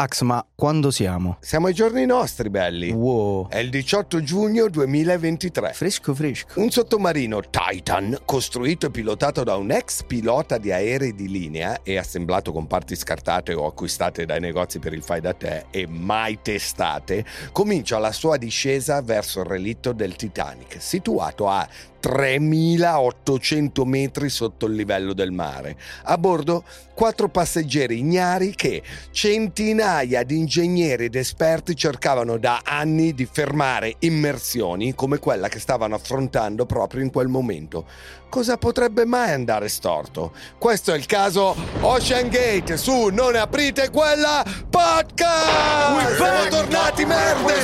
Ax, ma quando siamo? Siamo ai giorni nostri, belli. Wow. È il 18 giugno 2023. Fresco fresco. Un sottomarino Titan, costruito e pilotato da un ex pilota di aerei di linea e assemblato con parti scartate o acquistate dai negozi per il fai da te e mai testate, comincia la sua discesa verso il relitto del Titanic, situato a 3800 metri sotto il livello del mare. A bordo quattro passeggeri ignari che centinaia di ingegneri ed esperti cercavano da anni di fermare immersioni come quella che stavano affrontando proprio in quel momento. Cosa potrebbe mai andare storto? Questo è il caso Ocean Gate su Non aprite quella podcast! Siamo tornati merde!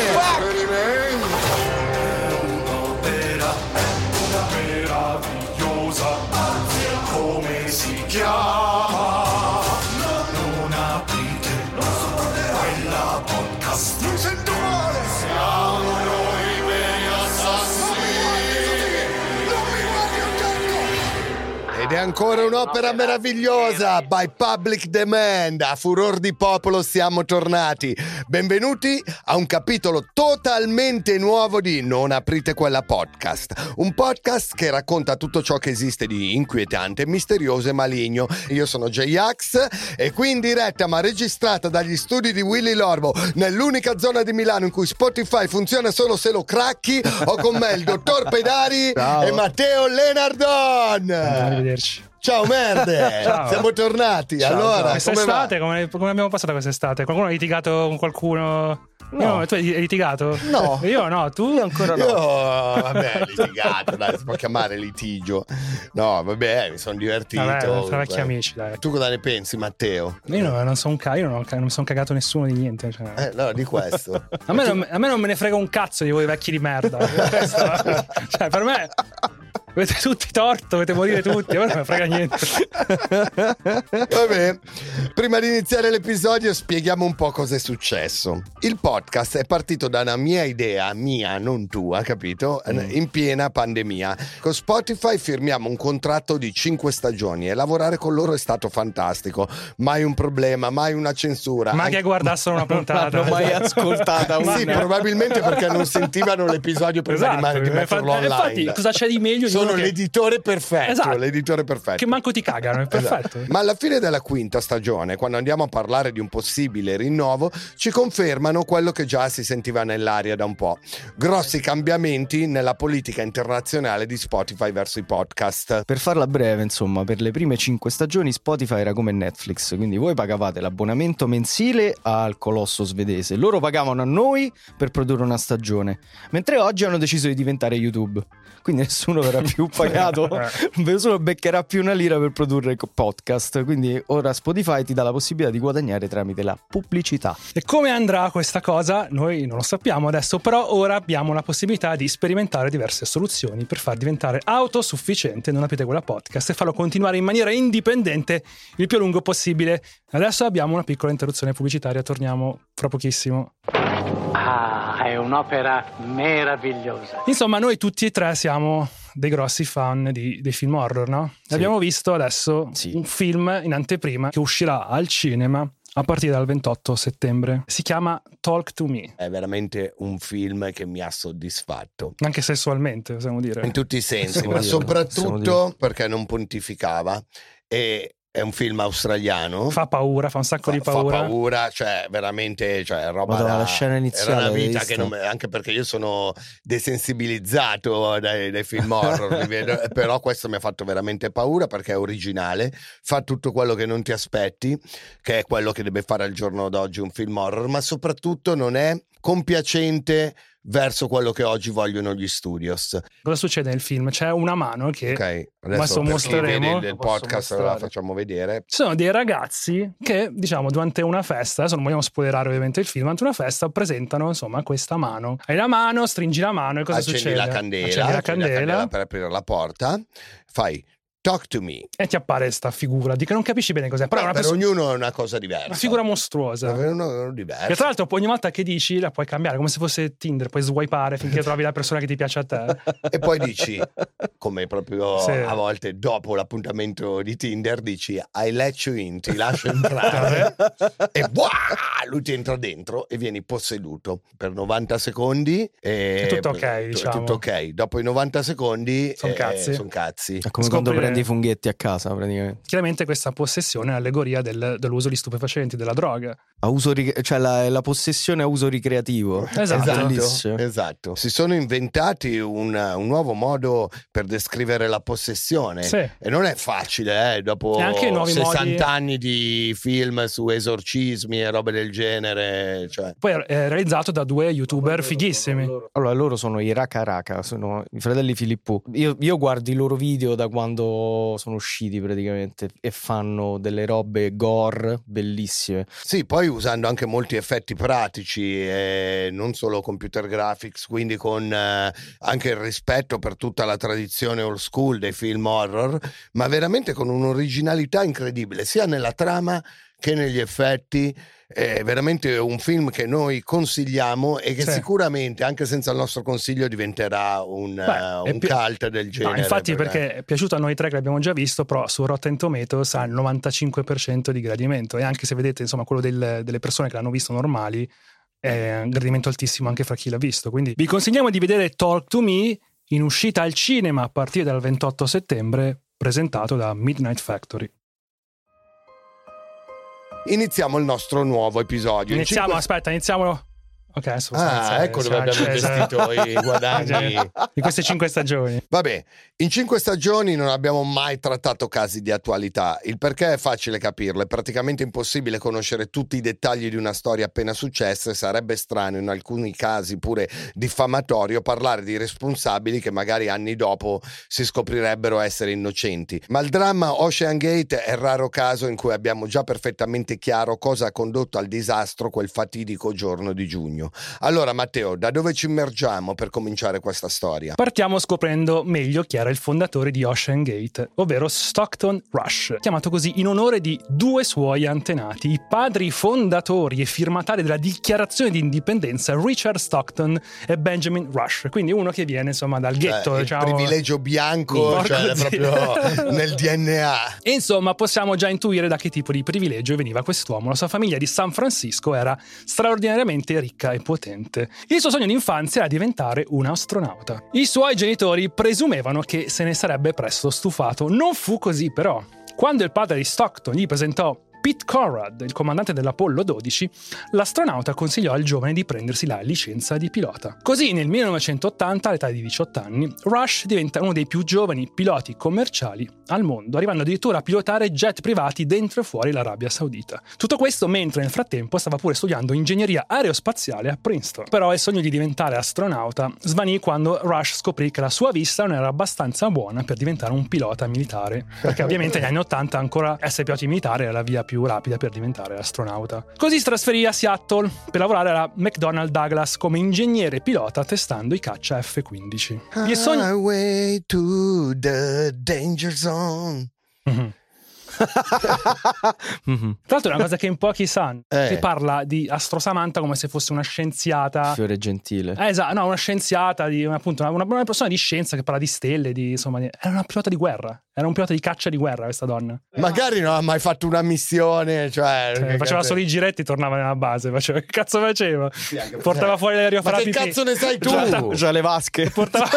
meravigliosa come si chiama è ancora un'opera meravigliosa by public demand. A furor di popolo siamo tornati. Benvenuti a un capitolo totalmente nuovo di Non aprite quella podcast. Un podcast che racconta tutto ciò che esiste di inquietante, misterioso e maligno. Io sono J-Ax e qui in diretta ma registrata dagli studi di Willy Lorbo nell'unica zona di Milano in cui Spotify funziona solo se lo cracchi ho con me il dottor Pedari Ciao. e Matteo Lenardon. Arrivederci. Ciao merde, Ciao. siamo tornati. Ciao, allora, quest'estate come come, come abbiamo passato quest'estate? Qualcuno ha litigato con qualcuno? No. Io- tu hai litigato? No. Io no, tu? Io ancora no. Io, vabbè, litigato, dai, si può chiamare litigio. No, vabbè, mi sono divertito. Vabbè, tra vecchi amici, dai. Tu cosa ne pensi, Matteo? Io no- non sono un ca- io non, non sono cagato nessuno di niente. cioè. Eh, no, di questo. A me, non, a me non me ne frega un cazzo di voi vecchi di merda. Cioè, per me avete tutti torto, dovete morire tutti. A me non frega niente. Vabbè, prima di iniziare l'episodio spieghiamo un po' cosa è successo. Il podcast è partito da una mia idea, mia, non tua, capito? In piena pandemia. Con Spotify firmiamo un contratto di 5 stagioni e lavorare con loro è stato fantastico. Mai un problema, mai una censura. Ma Anche- che guardassero una puntata. l'hanno mai ascoltata una. Sì, probabilmente perché non sentivano l'episodio prima di, Esatto, di metterlo infatti- online. infatti, cosa c'è di meglio di Sono che- l'editore perfetto, Esatto. l'editore perfetto. Che manco ti cagano, è perfetto. Esatto. Ma alla fine della quinta stagione, quando andiamo a parlare di un possibile rinnovo, ci confermano quello che già si sentiva nell'aria da un po'. Grossi cambiamenti nella politica internazionale di Spotify verso i podcast. Per farla breve, insomma, per le prime 5 stagioni Spotify era come Netflix, quindi voi pagavate l'abbonamento mensile al colosso svedese, loro pagavano a noi per produrre una stagione, mentre oggi hanno deciso di diventare YouTube. Quindi nessuno verrà più pagato, nessuno beccherà più una lira per produrre podcast. Quindi ora Spotify ti dà la possibilità di guadagnare tramite la pubblicità. E come andrà questa cosa? Noi non lo sappiamo adesso, però ora abbiamo la possibilità di sperimentare diverse soluzioni per far diventare autosufficiente Non aprite quella podcast e farlo continuare in maniera indipendente il più a lungo possibile. Adesso abbiamo una piccola interruzione pubblicitaria, torniamo fra pochissimo. Ah, è un'opera meravigliosa. Insomma, noi tutti e tre siamo dei grossi fan di- dei film horror, no? Sì. Abbiamo visto adesso Sì. un film in anteprima che uscirà al cinema a partire dal 28 settembre. Si chiama Talk to Me, È veramente un film che mi ha soddisfatto. anche sessualmente, possiamo dire. In tutti i sensi, ma soprattutto perché non pontificava. E è un film australiano. Fa paura, fa un sacco di fa paura. paura, cioè veramente cioè, roba Madonna, da- la scena iniziale, era una vita che non, anche perché io sono desensibilizzato dai, dai film horror vedo, però questo mi ha fatto veramente paura perché è originale fa tutto quello che non ti aspetti che è quello che deve fare al giorno d'oggi un film horror ma soprattutto non è compiacente verso quello che oggi vogliono gli studios Cosa succede nel film? C'è una mano che ok Adesso adesso mostreremo. vede il, podcast la facciamo vedere ci sono dei ragazzi che, diciamo, durante una festa, adesso non vogliamo spoilerare ovviamente il film, durante una festa presentano, insomma, questa mano. Hai la mano, stringi la mano e cosa accendi succede? la candela, Accendi la accendi candela. per aprire la porta, fai Talk to me. E ti appare sta figura di che non capisci bene cos'è. Però è No, una, per perso- ognuno è una cosa diversa. una figura mostruosa. Per ognuno è Che diversa. tra l'altro ogni volta che dici la puoi cambiare, come se fosse Tinder, puoi swipare finché trovi la persona che ti piace a te. E poi dici, come proprio Sì. a volte dopo l'appuntamento di Tinder, dici I let you in, ti lascio entrare. e buah, lui ti entra dentro e vieni posseduto per 90 secondi. E È tutto ok, diciamo. Tutto ok. Dopo i 90 secondi Son cazzi. Sono cazzi. È come quando Scoprire- prendi i funghetti a casa, praticamente. Chiaramente questa possessione è allegoria del- dell'uso di stupefacenti, della droga. A uso ric- cioè la, la possessione a uso ricreativo. Esatto. Bellissimo. Esatto. Si sono inventati un, un nuovo modo per descrivere la possessione. Sì. E non è facile, eh, dopo E anche nuovi 60 modi- anni di film su esorcismi e robe del genere. Cioè. Poi è realizzato da due youtuber fighissimi. Allora, loro sono i Raka Raka, sono i fratelli Filippo. Io, io guardo i loro video da quando sono usciti praticamente e fanno delle robe gore bellissime. Sì, poi usando anche molti effetti pratici, e non solo computer graphics, quindi con eh, anche il rispetto per tutta la tradizione old school dei film horror, ma veramente con un'originalità incredibile, sia nella trama che negli effetti. È veramente un film che noi consigliamo e che Sì. sicuramente, anche senza il nostro consiglio, diventerà un, Beh, eh, un pi- cult del No, genere. infatti perché è piaciuto a noi tre che l'abbiamo già visto, però su Rotten Tomatoes ha il 95% di gradimento e anche se vedete insomma quello del- delle persone che l'hanno visto normali è un gradimento altissimo anche fra chi l'ha visto. Quindi vi consigliamo di vedere Talk to Me in uscita al cinema a partire dal 28 settembre presentato da Midnight Factory. Iniziamo il nostro nuovo episodio. In Iniziamo, cinque- aspetta, iniziamo. Ok, adesso Ah, ecco dove siamo abbiamo accese. investito i guadagni. di queste cinque stagioni. Vabbè, in cinque stagioni non abbiamo mai trattato casi di attualità. Il perché è facile capirlo, è praticamente impossibile conoscere tutti i dettagli di una storia appena successa e sarebbe strano, in alcuni casi pure diffamatorio, parlare di responsabili che magari anni dopo si scoprirebbero essere innocenti. Ma il dramma Ocean Gate è il raro caso in cui abbiamo già perfettamente chiaro cosa ha condotto al disastro quel fatidico giorno di giugno. Allora Matteo, da dove ci immergiamo per cominciare questa storia? Partiamo scoprendo meglio chi era il fondatore di Ocean Gate, ovvero Stockton Rush, chiamato così in onore di due suoi antenati, i padri fondatori e firmatari della dichiarazione di indipendenza Richard Stockton e Benjamin Rush, quindi uno che viene insomma dal ghetto, Eh, il diciamo. privilegio bianco, cioè proprio nel DNA. E insomma possiamo già intuire da che tipo di privilegio veniva quest'uomo. La sua famiglia di San Francisco era straordinariamente ricca e potente. Il suo sogno d'infanzia era diventare un astronauta. I suoi genitori presumevano che se ne sarebbe presto stufato. Non fu così però. Quando il padre di Stockton gli presentò Pete Conrad, il comandante dell'Apollo 12, l'astronauta consigliò al giovane di prendersi la licenza di pilota. Così nel 1980, all'età di 18 anni, Rush diventa uno dei più giovani piloti commerciali al mondo, arrivando addirittura a pilotare jet privati dentro e fuori l'Arabia Saudita. Tutto questo mentre nel frattempo stava pure studiando ingegneria aerospaziale a Princeton. Però il sogno di diventare astronauta svanì quando Rush scoprì che la sua vista non era abbastanza buona per diventare un pilota militare, perché ovviamente negli anni 80 ancora essere piloti militari era la via più rapida per diventare astronauta. Così si trasferì a Seattle per lavorare alla McDonnell Douglas come ingegnere pilota testando i caccia F-15. Il sogno... Highway to the danger zone. Mhm. Mhm. Tra l'altro è una cosa che in pochi sanno. Eh. Si parla di Astro Samantha come se fosse una scienziata. Fiore gentile. Eh, esatto, no, una scienziata, di, appunto, una, una persona di scienza che parla di stelle, di, insomma, di- era una pilota di guerra, era un pilota di caccia di guerra questa donna. Magari non ha mai fatto una missione, cioè... Cioè, faceva solo i giretti e tornava nella base, faceva, che cazzo faceva? Portava fuori l'aereo Ma che cazzo ne sai tu? C'ha le vasche. Portava...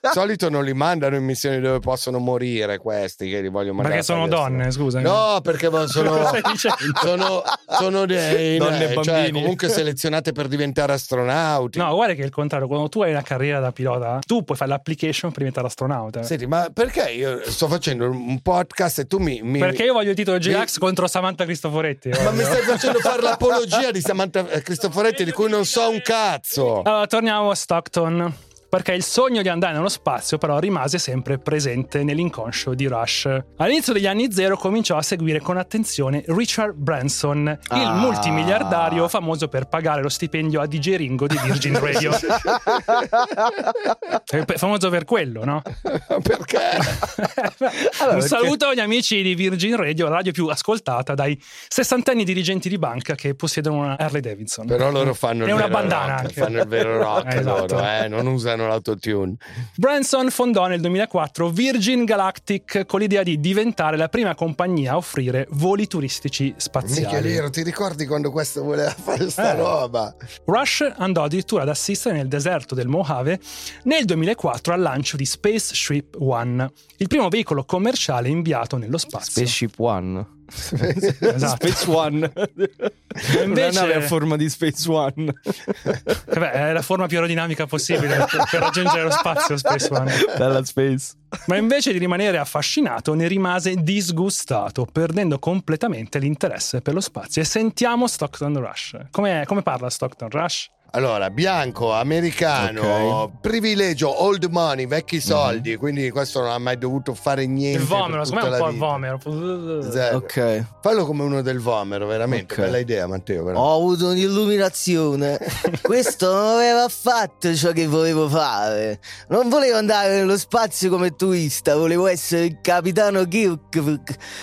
Di solito non li mandano in missioni dove possono morire questi che li voglio mandare. Perché sono donne, scusa. No, perché sono, sono, sono dei, Donne e cioè, bambini. comunque selezionate per diventare astronauti. No, guarda che è il contrario, quando tu hai una carriera da pilota, tu puoi fare l'application per diventare astronauta. Senti, ma perché io sto facendo un podcast e tu mi... mi- Perché io voglio il titolo mi- J-Ax contro Samantha Cristoforetti. Ma mi stai facendo fare l'apologia di Samantha eh, Cristoforetti di cui non so un cazzo. Allora, torniamo a Stockton. Perché il sogno di andare nello spazio però rimase sempre presente nell'inconscio di Rush. All'inizio degli anni zero cominciò a seguire con attenzione Richard Branson, il Ah. multimiliardario famoso per pagare lo stipendio a DJ Ringo di Virgin Radio. È pe- famoso per quello, no? Perché? Un saluto agli amici di Virgin Radio, la radio più ascoltata dai sessantenni dirigenti di banca che possiedono una Harley Davidson. Però loro fanno E il una vero bandana rock, fanno il vero rock Eh, esatto. loro, eh, non usano l'autotune. Branson fondò nel 2004 Virgin Galactic con l'idea di diventare la prima compagnia a offrire voli turistici Mica spaziali. vero, ti ricordi quando questo voleva fare sta Eh. roba? Rush andò addirittura ad assistere nel deserto del Mojave nel 2004 al lancio di Spaceship One, il primo veicolo commerciale inviato nello spazio. Spaceship One. Esatto. Space One. invece- Una nave a forma di Space One. Beh, è la forma più aerodinamica possibile per, per raggiungere lo spazio Space One. Dalla Space. Ma invece di rimanere affascinato, ne rimase disgustato, perdendo completamente l'interesse per lo spazio. E sentiamo Stockton Rush. Come, come parla Stockton Rush? Allora, bianco, americano, privilegio, old money, vecchi soldi, quindi questo non ha mai dovuto fare niente. Il vomero, secondo me è un po' la il vomero. Zero. Ok. Fallo come uno del vomero, veramente. Ok. Bella idea, Matteo. veramente. Ho avuto un'illuminazione. Questo non aveva fatto ciò che volevo fare. Non volevo andare nello spazio come turista, volevo essere il capitano Kirk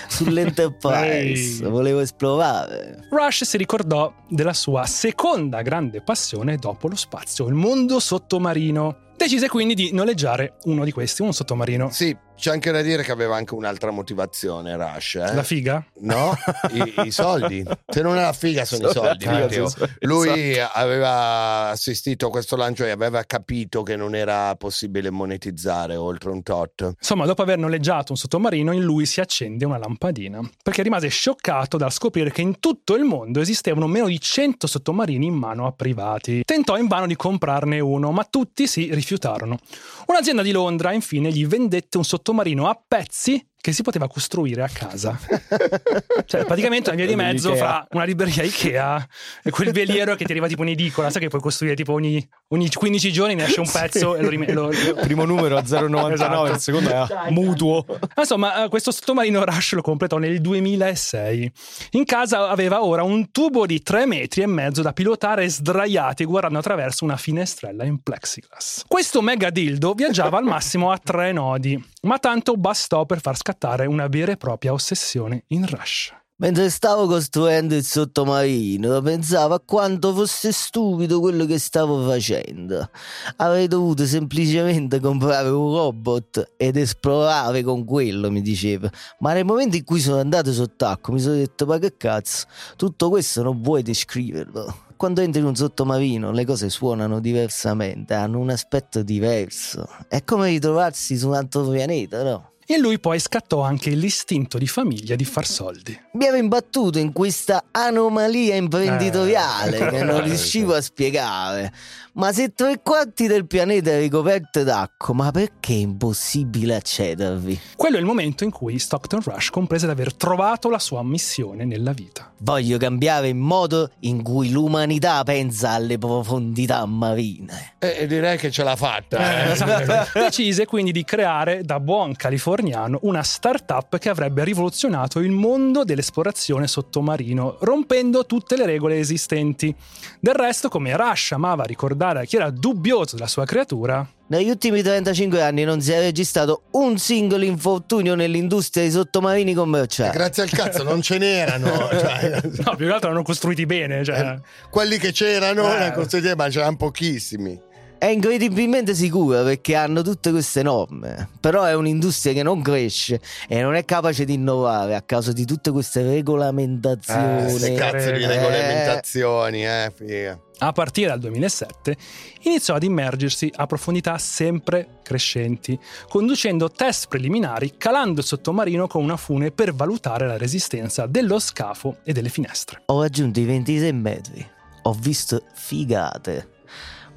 sull'Enterprise. Volevo esplorare. Rush si ricordò della sua seconda grande passione dopo lo spazio, il mondo sottomarino. Decise quindi di noleggiare uno di questi, un sottomarino. Sì, c'è anche da dire che aveva anche un'altra motivazione, Rush. eh. La figa? No, I, i soldi. Se non è la figa, sono i soldi. Matteo. Lui soldi. aveva assistito a questo lancio e aveva capito che non era possibile monetizzare oltre un tot. Insomma, dopo aver noleggiato un sottomarino, in lui si accende una lampadina, perché rimase scioccato dal scoprire che in tutto il mondo esistevano meno di 100 sottomarini in mano a privati. Tentò invano di comprarne uno, ma tutti si rifiutarono. Un'azienda di Londra, infine, gli vendette un sottomarino a pezzi che si poteva costruire a casa. Cioè, praticamente una via di mezzo fra una libreria Ikea e quel veliero che ti arriva tipo in edicola, sai che puoi costruire tipo ogni, ogni 15 giorni ne esce un pezzo e lo rimetti. Primo numero a 0,99, Esatto. il secondo è a mutuo. Insomma, eh, questo sottomarino Rush lo completò nel 2006. In casa aveva ora un tubo di 3 metri e mezzo da pilotare sdraiati guardando attraverso una finestrella in plexiglass. Questo mega dildo viaggiava al massimo a tre nodi, ma tanto bastò per far scattare una vera e propria ossessione in Rush. Mentre stavo costruendo il sottomarino, pensavo a quanto fosse stupido quello che stavo facendo. Avrei dovuto semplicemente comprare un robot ed esplorare con quello, mi diceva. Ma nel momento in cui sono andato sott'acqua mi sono detto, ma che cazzo, tutto questo non vuoi descriverlo. Quando entri in un sottomarino le cose suonano diversamente, hanno un aspetto diverso. È come ritrovarsi su un altro pianeta, no? In lui poi scattò anche l'istinto di famiglia di far soldi. mi ero imbattuto in questa anomalia imprenditoriale Eh. che non riuscivo a spiegare. Ma se tre quarti del pianeta è ricoperto d'acqua, ma perché è impossibile accedervi? Quello è il momento in cui Stockton Rush comprese di aver trovato la sua missione nella vita. Voglio cambiare il modo in cui l'umanità pensa alle profondità marine. E, e direi che ce l'ha fatta. eh. Esatto. Decise quindi di creare, da buon californiano, una startup che avrebbe rivoluzionato il mondo dell'esplorazione sottomarino, rompendo tutte le regole esistenti. Del resto, come Rush amava ricordare a chi era dubbioso della sua creatura, Negli ultimi 35 anni non si è registrato un singolo infortunio nell'industria dei sottomarini commerciali. Grazie al cazzo, non ce n'erano. cioè, no, più che altro erano costruiti bene. Cioè. quelli che c'erano, Eh. ma c'erano pochissimi. È incredibilmente sicura perché hanno tutte queste norme, però è un'industria che non cresce e non è capace di innovare a causa di tutte queste regolamentazioni. Eh, Queste cazzo di Eh. regolamentazioni, eh, figa. A partire dal 2007 iniziò ad immergersi a profondità sempre crescenti, conducendo test preliminari calando il sottomarino con una fune per valutare la resistenza dello scafo e delle finestre. Ho raggiunto i 26 metri, ho visto figate,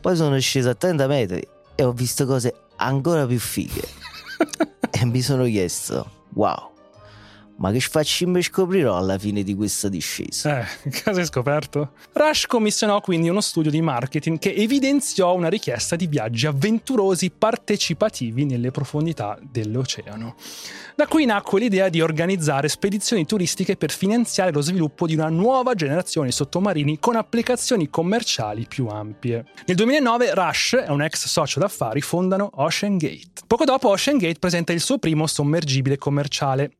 poi sono sceso a 30 metri e ho visto cose ancora più fighe. e mi sono chiesto, wow, Ma che facciamo scoprirò alla fine di questa discesa? Eh, cosa hai scoperto? Rush commissionò quindi uno studio di marketing che evidenziò una richiesta di viaggi avventurosi partecipativi nelle profondità dell'oceano. Da qui nacque l'idea di organizzare spedizioni turistiche per finanziare lo sviluppo di una nuova generazione di sottomarini con applicazioni commerciali più ampie. Nel 2009 Rush e un ex socio d'affari fondano Ocean Gate. Poco dopo Ocean Gate presenta il suo primo sommergibile commerciale,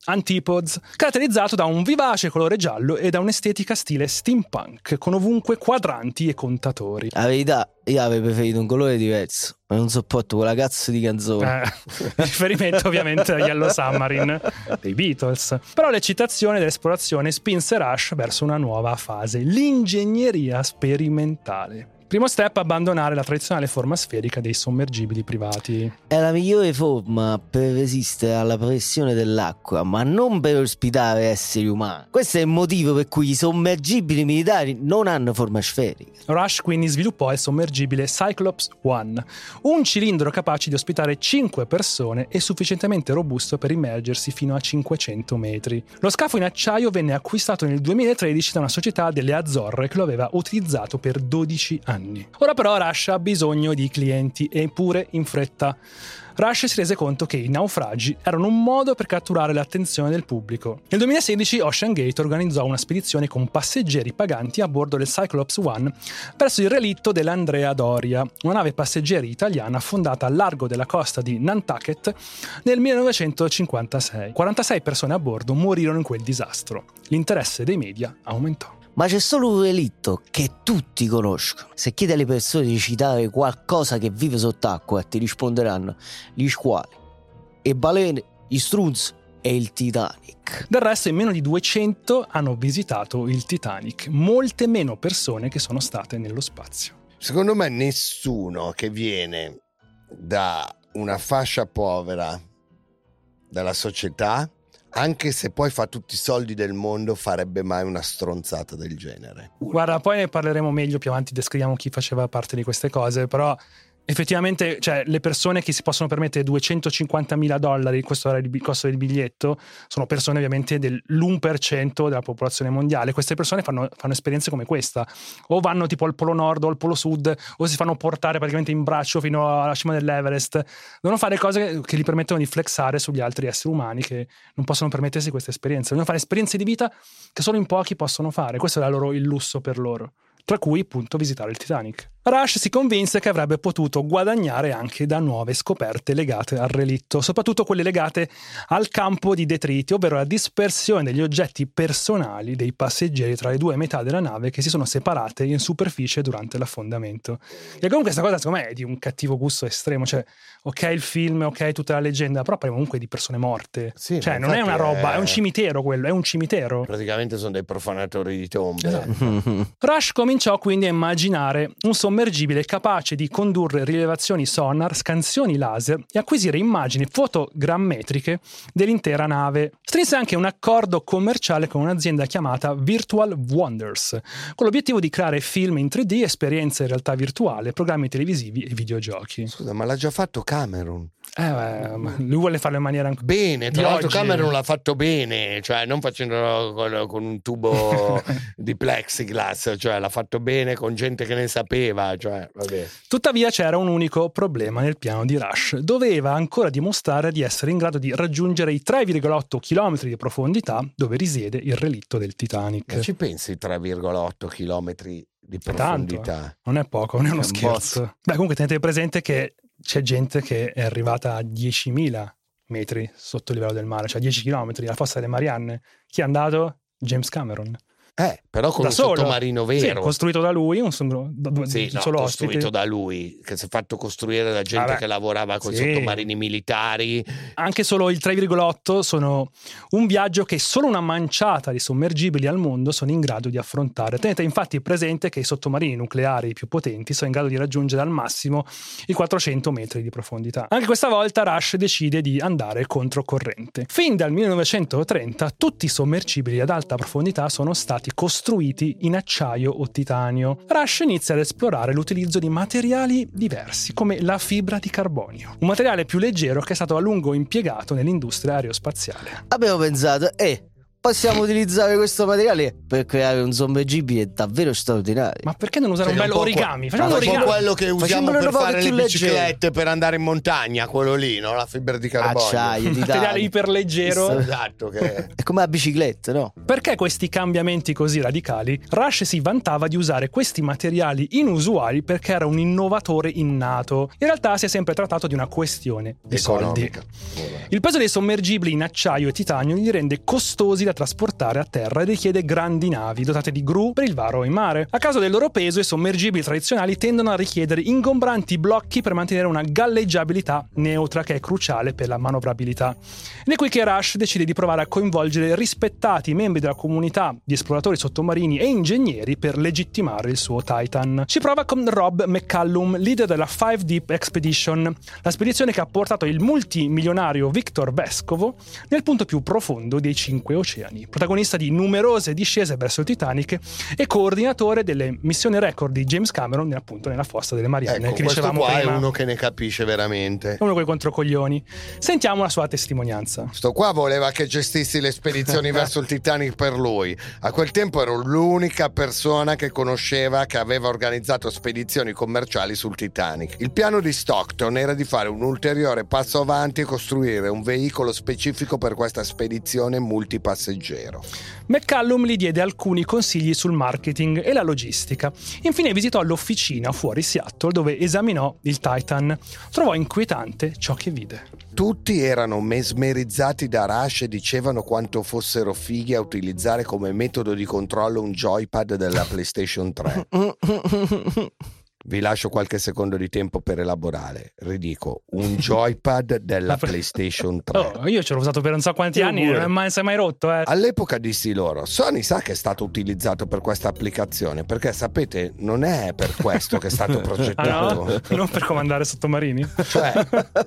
Antipods, caratterizzato da un vivace colore giallo e da un'estetica stile steampunk, con ovunque quadranti e contatori. La verità, io avrei preferito un colore diverso, ma non sopporto quella cazzo di canzone. Eh, riferimento ovviamente a Yellow Submarine dei Beatles. Però l'eccitazione dell'esplorazione spinse Rush verso una nuova fase, l'ingegneria sperimentale. Primo step, abbandonare la tradizionale forma sferica dei sommergibili privati. È la migliore forma per resistere alla pressione dell'acqua, ma non per ospitare esseri umani. Questo è il motivo per cui i sommergibili militari non hanno forma sferica. Rush quindi sviluppò il sommergibile Cyclops One, un cilindro capace di ospitare 5 persone e sufficientemente robusto per immergersi fino a 500 metri. Lo scafo in acciaio venne acquistato nel 2013 da una società delle Azzorre che lo aveva utilizzato per 12 anni. Ora però Rush ha bisogno di clienti e pure in fretta. Rush si rese conto che i naufragi erano un modo per catturare l'attenzione del pubblico. Nel 2016 Ocean Gate organizzò una spedizione con passeggeri paganti a bordo del Cyclops One verso il relitto dell'Andrea Doria, una nave passeggeri italiana fondata al largo della costa di Nantucket nel 1956. 46 persone a bordo morirono in quel disastro. L'interesse dei media aumentò. Ma c'è solo un relitto che tutti conoscono. Se chiedi alle persone di citare qualcosa che vive sott'acqua, ti risponderanno gli squali, le balene, gli strunz e il Titanic. Del resto, in meno di 200 hanno visitato il Titanic, molte meno persone che sono state nello spazio. Secondo me nessuno che viene da una fascia povera della società, anche se poi fa tutti i soldi del mondo, farebbe mai una stronzata del genere. Guarda, poi ne parleremo meglio più avanti, descriviamo chi faceva parte di queste cose, però effettivamente cioè, le persone che si possono permettere 250 mila dollari, questo era il costo del biglietto, sono persone ovviamente dell'1% della popolazione mondiale. Queste persone fanno, fanno esperienze come questa, o vanno tipo al polo nord o al polo sud, o si fanno portare praticamente in braccio fino alla cima dell'Everest. Devono fare cose che gli permettono di flexare sugli altri esseri umani che non possono permettersi queste esperienze. Devono fare esperienze di vita che solo in pochi possono fare. Questo è loro, il lusso per loro tra cui appunto visitare il Titanic. Rush si convinse che avrebbe potuto guadagnare anche da nuove scoperte legate al relitto, soprattutto quelle legate al campo di detriti, ovvero la dispersione degli oggetti personali dei passeggeri tra le due metà della nave che si sono separate in superficie durante l'affondamento. E comunque questa cosa secondo me è di un cattivo gusto estremo, cioè ok il film, ok tutta la leggenda, però parliamo comunque di persone morte. Sì, cioè non è una roba, è- è un cimitero quello, è un cimitero. Praticamente sono dei profanatori di tombe. Esatto. Rush cominciò quindi a immaginare un sommergibile capace di condurre rilevazioni sonar, scansioni laser e acquisire immagini fotogrammetriche dell'intera nave. Strinse anche un accordo commerciale con un'azienda chiamata Virtual Wonders, con l'obiettivo di creare film in 3D, esperienze in realtà virtuale, programmi televisivi e videogiochi. Scusa, ma l'ha già fatto Cameron. Eh, lui vuole farlo in maniera anche Bene, tra l'altro oggi. Cameron l'ha fatto bene, cioè non facendolo con, con un tubo di plexiglass, cioè l'ha fatto bene con gente che ne sapeva, cioè. Tuttavia c'era un unico problema nel piano di Rush. Doveva ancora dimostrare di essere in grado di raggiungere i 3,8 km di profondità dove risiede il relitto del Titanic. Ma ci pensi 3,8 km di È tanto, profondità? eh. non è poco, non è uno È un scherzo. Beh, comunque tenete presente che c'è gente che è arrivata a 10.000 metri sotto il livello del mare, cioè 10 km, la fossa delle Marianne. Chi è andato? James Cameron. Eh, però con da un solo. sottomarino Sì, vero. costruito da lui, un sondro- da- da- Sì, no, solo costruito ospiti. da lui, che si è fatto costruire da gente Vabbè, che lavorava con i sì. sottomarini militari. Anche solo il 3,8 sono un viaggio che solo una manciata di sommergibili al mondo sono in grado di affrontare. Tenete infatti presente che i sottomarini nucleari più potenti sono in grado di raggiungere al massimo i 400 metri di profondità. Anche questa volta Rush decide di andare controcorrente. Fin dal 1930 tutti i sommergibili ad alta profondità sono stati costruiti in acciaio o titanio. Rush inizia ad esplorare l'utilizzo di materiali diversi, come la fibra di carbonio, un materiale più leggero che è stato a lungo impiegato nell'industria aerospaziale. Abbiamo pensato, eh, possiamo utilizzare questo materiale per creare un sommergibile davvero straordinario. Ma perché non usare un Cioè, bello po' origami? Facciamo un un origami. quello che usiamo Facciamolo per un fare le leggero. biciclette per andare in montagna, quello lì, no? La fibra di carbonio. Acciaio, Materiale titano. iperleggero. Esatto, che È come la bicicletta, no? Perché questi cambiamenti così radicali? Rush si vantava di usare questi materiali inusuali perché era un innovatore innato. In realtà si è sempre trattato di una questione di soldi. economica. Il peso dei sommergibili in acciaio e titanio li rende costosi da trasportare a terra e richiede grandi navi dotate di gru per il varo in mare. A causa del loro peso, i sommergibili tradizionali tendono a richiedere ingombranti blocchi per mantenere una galleggiabilità neutra che è cruciale per la manovrabilità. Ed è qui che Rush decide di provare a coinvolgere rispettati membri della comunità di esploratori sottomarini e ingegneri per legittimare il suo Titan. Ci prova con Rob McCallum, leader della Five Deep Expedition, la spedizione che ha portato il multimilionario Victor Vescovo nel punto più profondo dei cinque oceani, protagonista di numerose discese verso il Titanic e coordinatore delle missioni record di James Cameron appunto nella fossa delle Marianne Ecco, che questo dicevamo qua prima. è uno che ne capisce veramente. È uno quei controcoglioni. Sentiamo la sua testimonianza. Sto qua voleva che gestissi le spedizioni verso il Titanic per lui. A quel tempo ero l'unica persona che conosceva che aveva organizzato spedizioni commerciali sul Titanic. Il piano di Stockton era di fare un ulteriore passo avanti e costruire un veicolo specifico per questa spedizione multipasseggero. McCallum gli diede alcuni consigli sul marketing e la logistica. Infine visitò l'officina fuori Seattle dove esaminò il Titan. Trovò inquietante ciò che vide. Tutti erano mesmerizzati da Rush e dicevano quanto fossero fighi a utilizzare come metodo di controllo un joypad della PlayStation 3. Vi lascio qualche secondo di tempo per elaborare. Ridico, un joypad della PlayStation 3. Oh, io ce l'ho usato per non so quanti Io anni, pure. non è mai, si è mai rotto, eh. All'epoca dissi loro, Sony sa che è stato utilizzato per questa applicazione, perché sapete, non è per questo che è stato Ah progettato. no? non per comandare sottomarini? Cioè,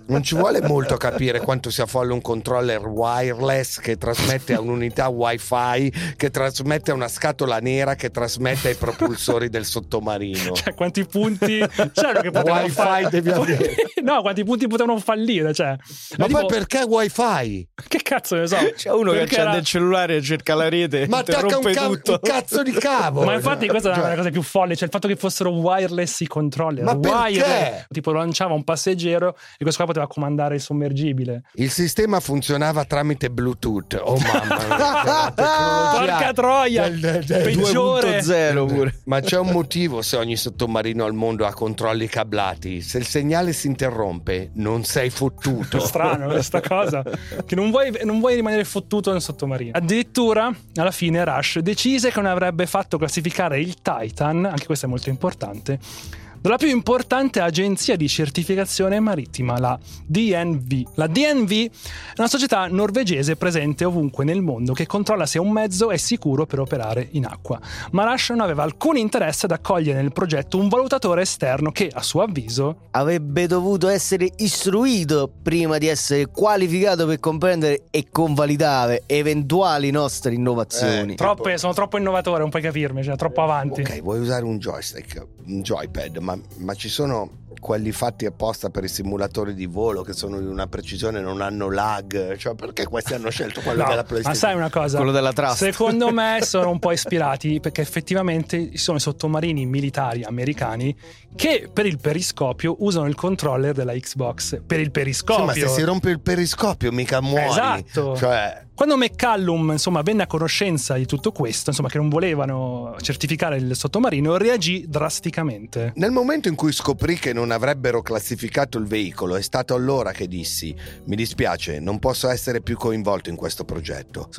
non ci vuole molto capire quanto sia folle un controller wireless che trasmette a un'unità wifi, che trasmette a una scatola nera, che trasmette ai propulsori del sottomarino. Cioè, quanti punti c'erano che potevano Wifi fare? devi avere. no, quanti punti potevano fallire, cioè. Ma Tipo, poi perché wifi? Che cazzo ne so? C'è uno che Perché accende era- il cellulare e cerca la rete, Ma attacca un, ca- tutto. un cazzo di cavo. Ma infatti questa è una Cioè, delle cose più folli, cioè il fatto che fossero wireless i controller. Ma perché? Wireless. Tipo lanciava un passeggero e questo qua poteva comandare il sommergibile. Il sistema funzionava tramite Bluetooth. Oh mamma mia. Porca troia! del- del- del- Peggiore. 2.0 pure. Ma c'è un motivo se ogni sottomarino al mondo ha controlli cablati. Se il segnale si interrompe, non sei fottuto. Strano questa cosa. Che non vuoi, non vuoi rimanere fottuto nel sottomarino. Addirittura, alla fine, Rush decise che non avrebbe fatto classificare il Titan, anche questo è molto importante, dalla più importante agenzia di certificazione marittima, la DNV. La DNV è una società norvegese presente ovunque nel mondo che controlla se un mezzo è sicuro per operare in acqua. Ma Rush non aveva alcun interesse ad accogliere nel progetto un valutatore esterno che, a suo avviso, Avrebbe dovuto essere istruito prima di essere qualificato per comprendere e convalidare eventuali nostre innovazioni. Eh, troppe- sono troppo innovatore, non puoi capirmi, cioè troppo avanti. Ok, vuoi usare un joystick, un joypad, ma, ma ci sono quelli fatti apposta per i simulatori di volo che sono di una precisione, non hanno lag. Cioè, perché questi hanno scelto quello No, della ma PlayStation? sai una cosa? Quello della Trust. Secondo me sono un po' ispirati perché effettivamente ci sono i sottomarini militari americani che per il periscopio usano il controller della Xbox per il Sì, periscopio. ma se si rompe il periscopio mica muori. Esatto. Cioè, Quando McCallum insomma, venne a conoscenza di tutto questo, insomma, che non volevano certificare il sottomarino, reagì drasticamente. Nel momento in cui scoprì che non avrebbero classificato il veicolo, è stato allora che dissi: Mi dispiace, non posso essere più coinvolto in questo progetto.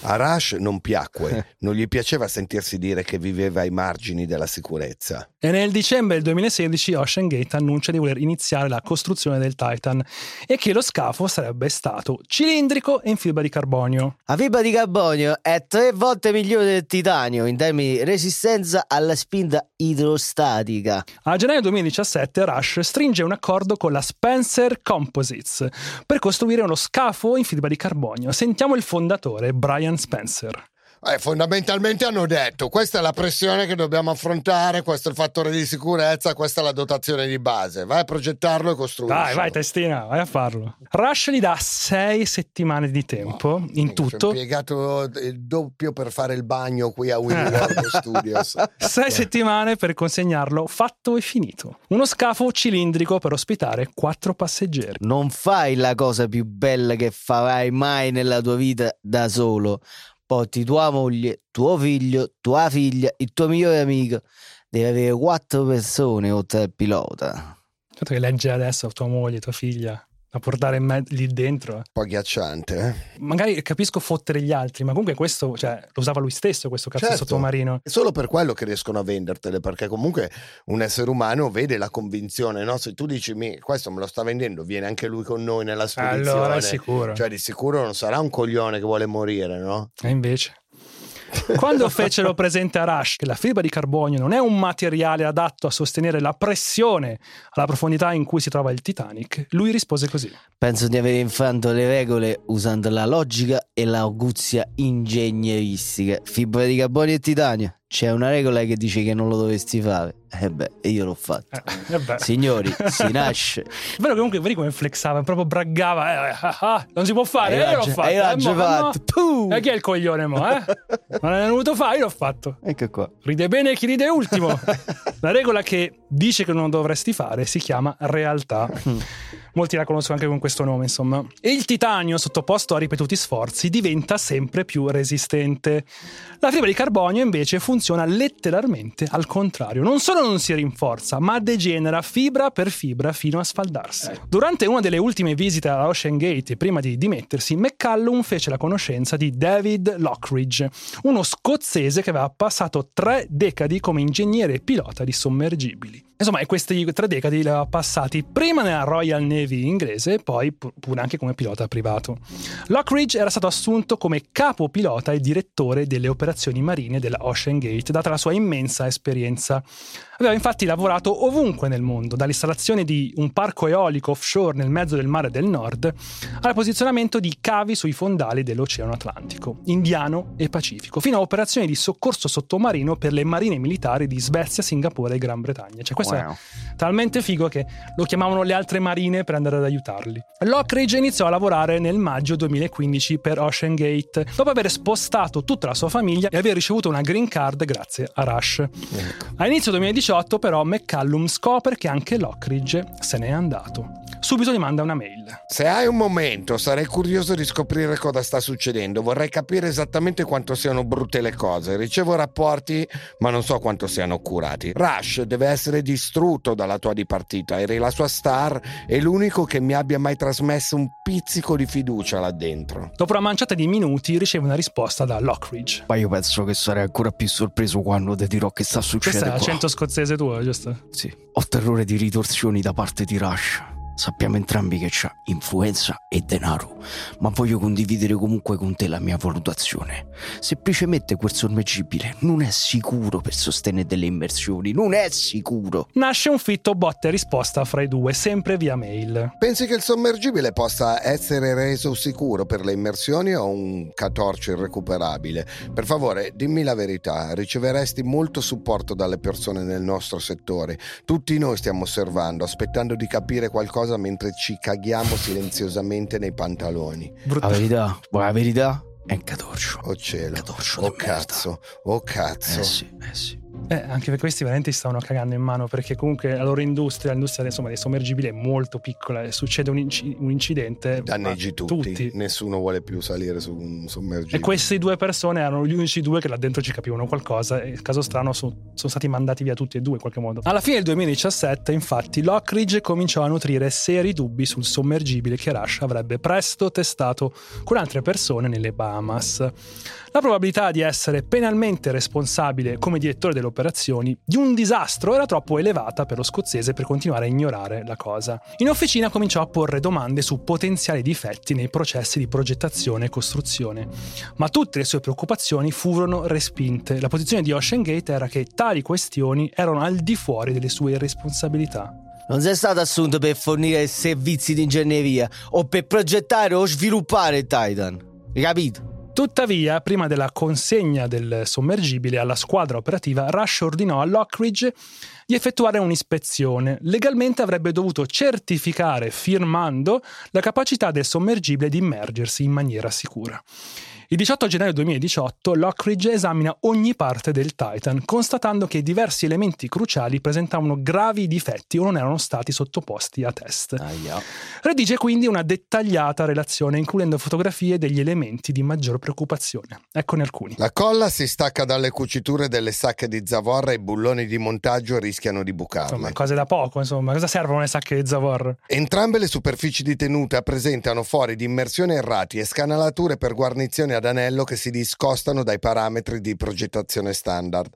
A Rush non piacque, non gli piaceva sentirsi dire che viveva ai margini della sicurezza. E nel dicembre del 2016 Ocean Gate annuncia di voler iniziare la costruzione del Titan e che lo scafo sarebbe stato cilindrico e in fibra di carbonio. La fibra di carbonio è tre volte migliore del titanio in termini di resistenza alla spinta idrostatica. A gennaio 2017 Rush stringe un accordo con la Spencer Composites per costruire uno scafo in fibra di carbonio. Sentiamo il fondatore Brian Spencer. Eh, fondamentalmente hanno detto questa è la pressione che dobbiamo affrontare, questo è il fattore di sicurezza, questa è la dotazione di base. Vai a progettarlo e costruirlo. Vai, vai, testina, vai a farlo. Rush gli dà sei settimane di tempo in Ci ho tutto. impiegato il doppio per fare il bagno qui a Willy World Studios. Sei settimane per consegnarlo fatto e finito. Uno scafo cilindrico per ospitare quattro passeggeri. Non fai la cosa più bella che farai mai nella tua vita da solo. Porti tua moglie, tuo figlio, tua figlia, il tuo migliore amico. Devi avere quattro persone oltre al pilota. Certo che legge adesso tua moglie, tua figlia, da portare me- lì dentro. Un po' agghiacciante, eh? Magari capisco fottere gli altri, ma comunque questo, cioè, lo usava lui stesso, questo cazzo Certo. sottomarino. È solo per quello che riescono a vendertele, perché comunque un essere umano vede la convinzione, no? Se tu dici, "Mi- questo me lo sta vendendo, viene anche lui con noi nella spedizione. Allora sicuro. Cioè, di sicuro non sarà un coglione che vuole morire, no? E invece. Quando fecero presente a Rush che la fibra di carbonio non è un materiale adatto a sostenere la pressione alla profondità in cui si trova il Titanic, lui rispose così. Penso di aver infranto le regole usando la logica e l'arguzia ingegneristica. Fibra di carbonio e titanio. C'è una regola che dice che non lo dovresti fare. E beh, e io l'ho fatto. Eh, eh beh. Signori, si nasce. È vero che comunque vedi come flexava, proprio braggava. eh, ah, ah, non si può fare, eh, io l'ho fatto. hai eh, eh, mo- fatto. E chi è il coglione mo, eh? Ma non è venuto fare, io l'ho fatto. Ecco qua. Ride bene chi ride ultimo. La regola che dice che non dovresti fare si chiama realtà. Molti la conoscono anche con questo nome, insomma. E il titanio, sottoposto a ripetuti sforzi, diventa sempre più resistente. La fibra di carbonio invece funziona letteralmente al contrario. Non solo non si rinforza, ma degenera fibra per fibra fino a sfaldarsi. Durante una delle ultime visite alla Ocean Gate, prima di dimettersi, McCallum fece la conoscenza di David Lockridge, uno scozzese che aveva passato tre decadi come ingegnere e pilota di sommergibili. Insomma, questi tre decadi li aveva passati prima nella Royal Navy inglese e poi pu- pure anche come pilota privato. Lockridge era stato assunto come capo pilota e direttore delle operazioni marine della Ocean Gate, data la sua immensa esperienza. Aveva infatti lavorato ovunque nel mondo, dall'installazione di un parco eolico offshore nel mezzo del mare del nord al posizionamento di cavi sui fondali dell'Oceano Atlantico, Indiano e Pacifico, fino a operazioni di soccorso sottomarino per le marine militari di Svezia, Singapore e Gran Bretagna. Cioè, questo Wow. è talmente figo che lo chiamavano le altre marine per andare ad aiutarli. Lockridge iniziò a lavorare nel maggio 2015 per Ocean Gate, dopo aver spostato tutta la sua famiglia e aver ricevuto una green card grazie a Rush. A inizio 2018 però McCallum scopre che anche Lockridge se n'è andato. Subito gli manda una mail. Se hai un momento, sarei curioso di scoprire cosa sta succedendo. Vorrei capire esattamente quanto siano brutte le cose. Ricevo rapporti, ma non so quanto siano accurati. Rush deve essere distrutto dalla tua dipartita. Eri la sua star e l'unico che mi abbia mai trasmesso un pizzico di fiducia là dentro. Dopo una manciata di minuti riceve una risposta da Lockridge. Ma io penso che sarei ancora più sorpreso quando ti dirò che sta Questo è succedendo. l'accento scozzese tuo, giusto? Sì. Ho terrore di ritorsioni da parte di Rush. Sappiamo entrambi che c'ha influenza e denaro, ma voglio condividere comunque con te la mia valutazione. Semplicemente quel sommergibile non è sicuro per sostenere delle immersioni, non è sicuro. Nasce un fitto botta e risposta fra i due, sempre via mail. Pensi che il sommergibile possa essere reso sicuro per le immersioni o un catorcio irrecuperabile? Per favore, dimmi la verità. Riceveresti molto supporto dalle persone nel nostro settore. Tutti noi stiamo osservando, aspettando di capire qualcosa mentre ci caghiamo silenziosamente nei pantaloni. Brutto. La verità, la verità è un catorcio. Oh cielo. Catorcio Oh di merda. cazzo. Oh cazzo. Eh sì, eh sì. Eh, anche per questi veramente si stavano cagando in mano perché comunque la loro industria, l'industria insomma, dei sommergibili è molto piccola e succede un, inci- un incidente. Danneggi ma tutti. Nessuno vuole più salire su un sommergibile. E queste due persone erano gli unici due che là dentro ci capivano qualcosa e caso strano so- sono stati mandati via tutti e due in qualche modo. Alla fine del 2017 infatti Lockridge cominciò a nutrire seri dubbi sul sommergibile che Rush avrebbe presto testato con altre persone nelle Bahamas. La probabilità di essere penalmente responsabile come direttore delle operazioni di un disastro era troppo elevata per lo scozzese per continuare a ignorare la cosa. In officina cominciò a porre domande su potenziali difetti nei processi di progettazione e costruzione, ma tutte le sue preoccupazioni furono respinte. La posizione di Ocean Gate era che tali questioni erano al di fuori delle sue responsabilità. Non sei stato assunto per fornire servizi di ingegneria o per progettare o sviluppare il Titan. Capito? Tuttavia, prima della consegna del sommergibile alla squadra operativa, Rush ordinò a Lockridge di effettuare un'ispezione. Legalmente avrebbe dovuto certificare, firmando, la capacità del sommergibile di immergersi in maniera sicura. Il 18 gennaio 2018 Lockridge esamina ogni parte del Titan, constatando che diversi elementi cruciali presentavano gravi difetti o non erano stati sottoposti a test. Aia. Redige quindi una dettagliata relazione, includendo fotografie degli elementi di maggior preoccupazione. Eccone alcuni. La colla si stacca dalle cuciture delle sacche di zavorra e i bulloni di montaggio rischiano di bucarle. Insomma, cose da poco, insomma. Cosa servono le sacche di Zavor? Entrambe le superfici di tenuta presentano fori di immersione errati e scanalature per guarnizioni ad anello che si discostano dai parametri di progettazione standard.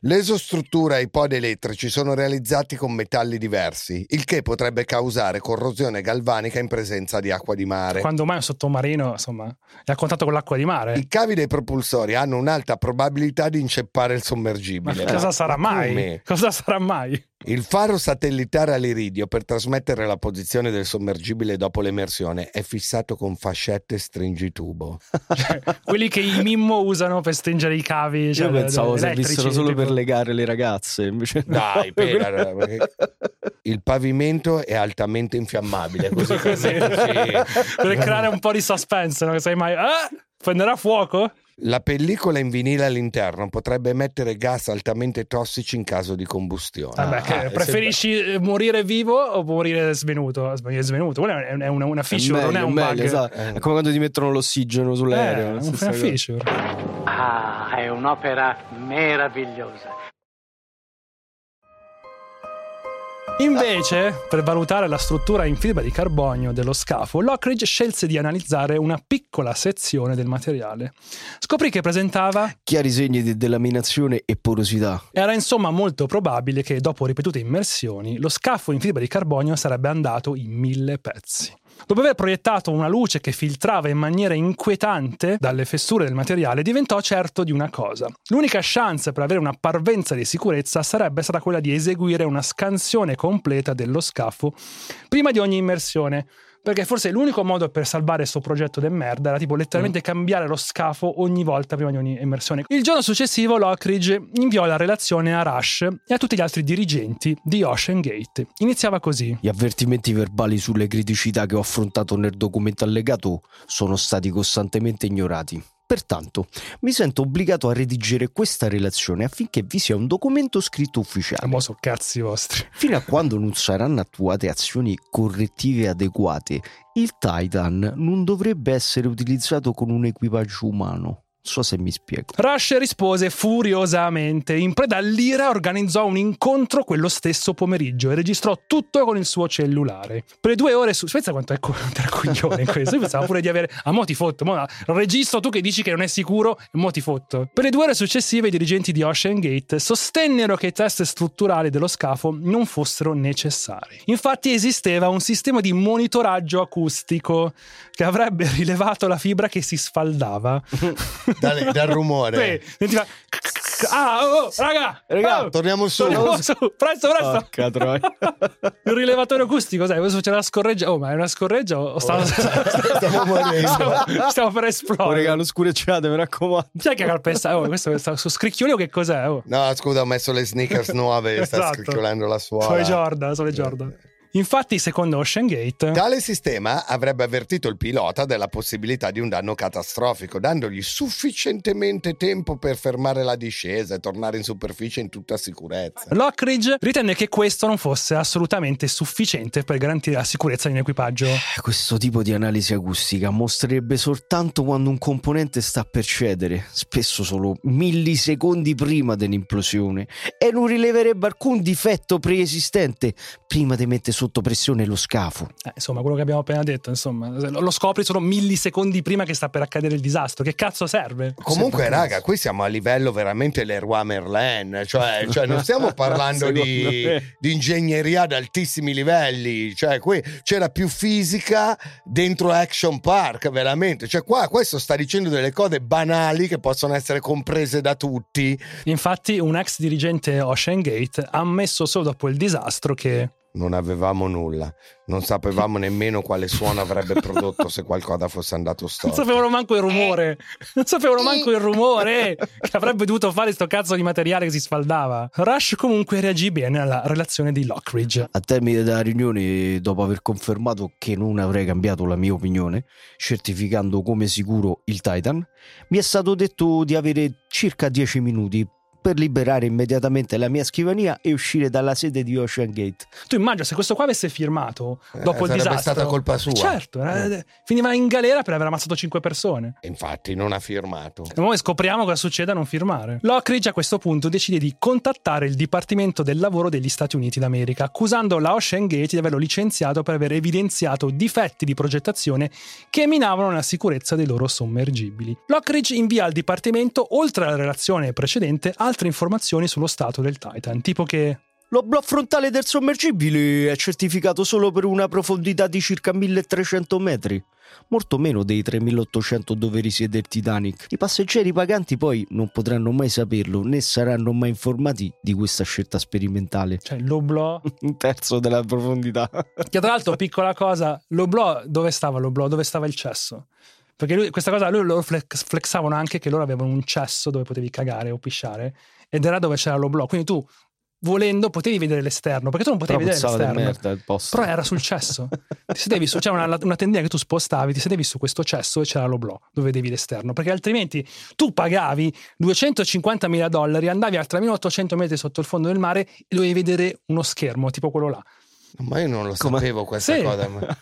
L'esostruttura e i pod elettrici sono realizzati con metalli diversi, il che potrebbe causare corrosione galvanica in presenza di acqua di mare. Quando mai un sottomarino, insomma, è a contatto con l'acqua di mare? I cavi dei propulsori hanno un'alta probabilità di inceppare il Ma sommergibile. cosa sarà Ma mai? come? Cosa sarà mai? Il faro satellitare all'iridio per trasmettere la posizione del sommergibile dopo l'emersione è fissato con fascette stringitubo. Cioè, quelli che i Mimmo usano per stringere i cavi. Cioè, Io pensavo servissero solo tipo- per legare le ragazze. Invece no. Dai, per- perché il pavimento è altamente infiammabile. Così, Così. per creare un po' di suspense, no? Che sai mai. Ah! Prenderà fuoco? La pellicola in vinile all'interno potrebbe emettere gas altamente tossici in caso di combustione. Vabbè, che Ah, preferisci eh, morire vivo o morire svenuto? Morire svenuto, quella è è una, una feature, non è un meglio, bug. esatto. Eh. È come quando ti mettono l'ossigeno Eh, sull'aereo. è una feature. Ah, è un'opera meravigliosa. Invece, per valutare la struttura in fibra di carbonio dello scafo, Lockridge scelse di analizzare una piccola sezione del materiale. Scoprì che presentava Chiari segni di delaminazione e porosità. Era insomma molto probabile che dopo ripetute immersioni lo scafo in fibra di carbonio sarebbe andato in mille pezzi. Dopo aver proiettato una luce che filtrava in maniera inquietante dalle fessure del materiale, diventò certo di una cosa. L'unica chance per avere una parvenza di sicurezza sarebbe stata quella di eseguire una scansione completa dello scafo prima di ogni immersione. Perché forse l'unico modo per salvare questo progetto del merda era tipo letteralmente cambiare lo scafo ogni volta prima di ogni immersione. Il giorno successivo Lockridge inviò la relazione a Rush e a tutti gli altri dirigenti di Ocean Gate. Iniziava così. Gli avvertimenti verbali sulle criticità che ho affrontato nel documento allegato sono stati costantemente ignorati. Pertanto, mi sento obbligato a redigere questa relazione affinché vi sia un documento scritto ufficiale. Mo so cazzi vostri. Fino a quando non saranno attuate azioni correttive adeguate, il Titan non dovrebbe essere utilizzato con un equipaggio umano. So se mi spiego. Rush rispose furiosamente. In preda all'ira organizzò un incontro quello stesso pomeriggio e registrò tutto con il suo cellulare. Per le due ore su... Pensa quanto è co- coglione questo. Io pensavo pure di avere... Ah, mo ti fotto. Mo registro tu che dici che non è sicuro e mo ti fotto. Per le due ore successive i dirigenti di Ocean Gate sostennero che i test strutturali dello scafo non fossero necessari. Infatti esisteva un sistema di monitoraggio acustico che avrebbe rilevato la fibra che si sfaldava. Dal, dal rumore. Sì, sentiva- Ah, oh, raga, Raga, oh, Torniamo su. torniamo su, presto, presto. Il rilevatore acustico, sai, adesso c'è la scorreggia. Oh, ma è una scorreggia o stavo, Stiamo morendo. stavo, stavo per Oh, esplodere? regalo scurecciate, mi raccomando. È che ha calpestato? Oh, questo è su scricchiolio che cos'è? Oh. No, scusa, ho messo le sneakers nuove e sta Esatto. scricchiolando la suola. Sono i Jordan, sono i Jordan. Infatti, secondo Ocean Gate, Tale sistema avrebbe avvertito il pilota della possibilità di un danno catastrofico, dandogli sufficientemente tempo per fermare la discesa e tornare in superficie in tutta sicurezza. Lockridge ritenne che questo non fosse assolutamente sufficiente per garantire la sicurezza di un equipaggio. Questo tipo di analisi acustica mostrerebbe soltanto quando un componente sta per cedere, spesso solo millisecondi prima dell'implosione, e non rileverebbe alcun difetto preesistente prima di mettere sotto pressione lo scafo. Eh, insomma, quello che abbiamo appena detto, insomma, lo scopri solo millisecondi prima che sta per accadere il disastro. Che cazzo serve? Comunque, Sì, raga, qui siamo a livello veramente Leroy Merlin, cioè, cioè non stiamo parlando di, di ingegneria ad altissimi livelli, cioè qui c'era più fisica dentro Action Park, veramente. Cioè qua questo sta dicendo delle cose banali che possono essere comprese da tutti. Infatti, un ex dirigente Ocean Gate ha ammesso solo dopo il disastro che non avevamo nulla. Non sapevamo nemmeno quale suono avrebbe prodotto se qualcosa fosse andato Non storto. sapevano manco il rumore. Non sapevano manco il rumore che avrebbe dovuto fare sto cazzo di materiale che si sfaldava. Rush comunque reagì bene alla relazione di Lockridge. A termine della riunione, dopo aver confermato che non avrei cambiato la mia opinione, certificando come sicuro il Titan, mi è stato detto di avere circa 10 minuti per liberare immediatamente la mia scrivania e uscire dalla sede di Ocean Gate. Tu immagina se questo qua avesse firmato Eh, dopo il sarebbe disastro. stata colpa sua. Certo, eh, finiva in galera per aver ammazzato 5 persone. Infatti non ha firmato. E noi scopriamo cosa succede a non firmare. Lockridge a questo punto decide di contattare il Dipartimento del Lavoro degli Stati Uniti d'America, accusando la Ocean Gate di averlo licenziato per aver evidenziato difetti di progettazione che minavano la sicurezza dei loro sommergibili. Lockridge invia al Dipartimento, oltre alla relazione precedente, altre informazioni sullo stato del Titan, tipo che L'oblò frontale del sommergibile è certificato solo per una profondità di circa 1300 metri, molto meno dei 3800 dove risiede il Titanic. I passeggeri paganti poi non potranno mai saperlo né saranno mai informati di questa scelta sperimentale. cioè l'oblò Un terzo della profondità. Che tra l'altro, piccola cosa, l'oblò, dove stava l'oblò? Dove stava il cesso? Perché lui, questa cosa lui loro flex- flexavano anche che loro avevano un cesso dove potevi cagare o pisciare ed era dove c'era l'oblò. Quindi tu, volendo, potevi vedere l'esterno, perché tu non Però potevi vedere puzzava di l'esterno. merda. Però era sul cesso. Ti sedevi su, c'era una, una tendina che tu spostavi, ti sedevi su questo cesso e c'era l'oblò dove vedevi l'esterno. Perché altrimenti tu pagavi 250 mila dollari, andavi a 3800 metri sotto il fondo del mare e dovevi vedere uno schermo, tipo quello là. Ma io non lo Come- sapevo questa Sì. cosa. Ma,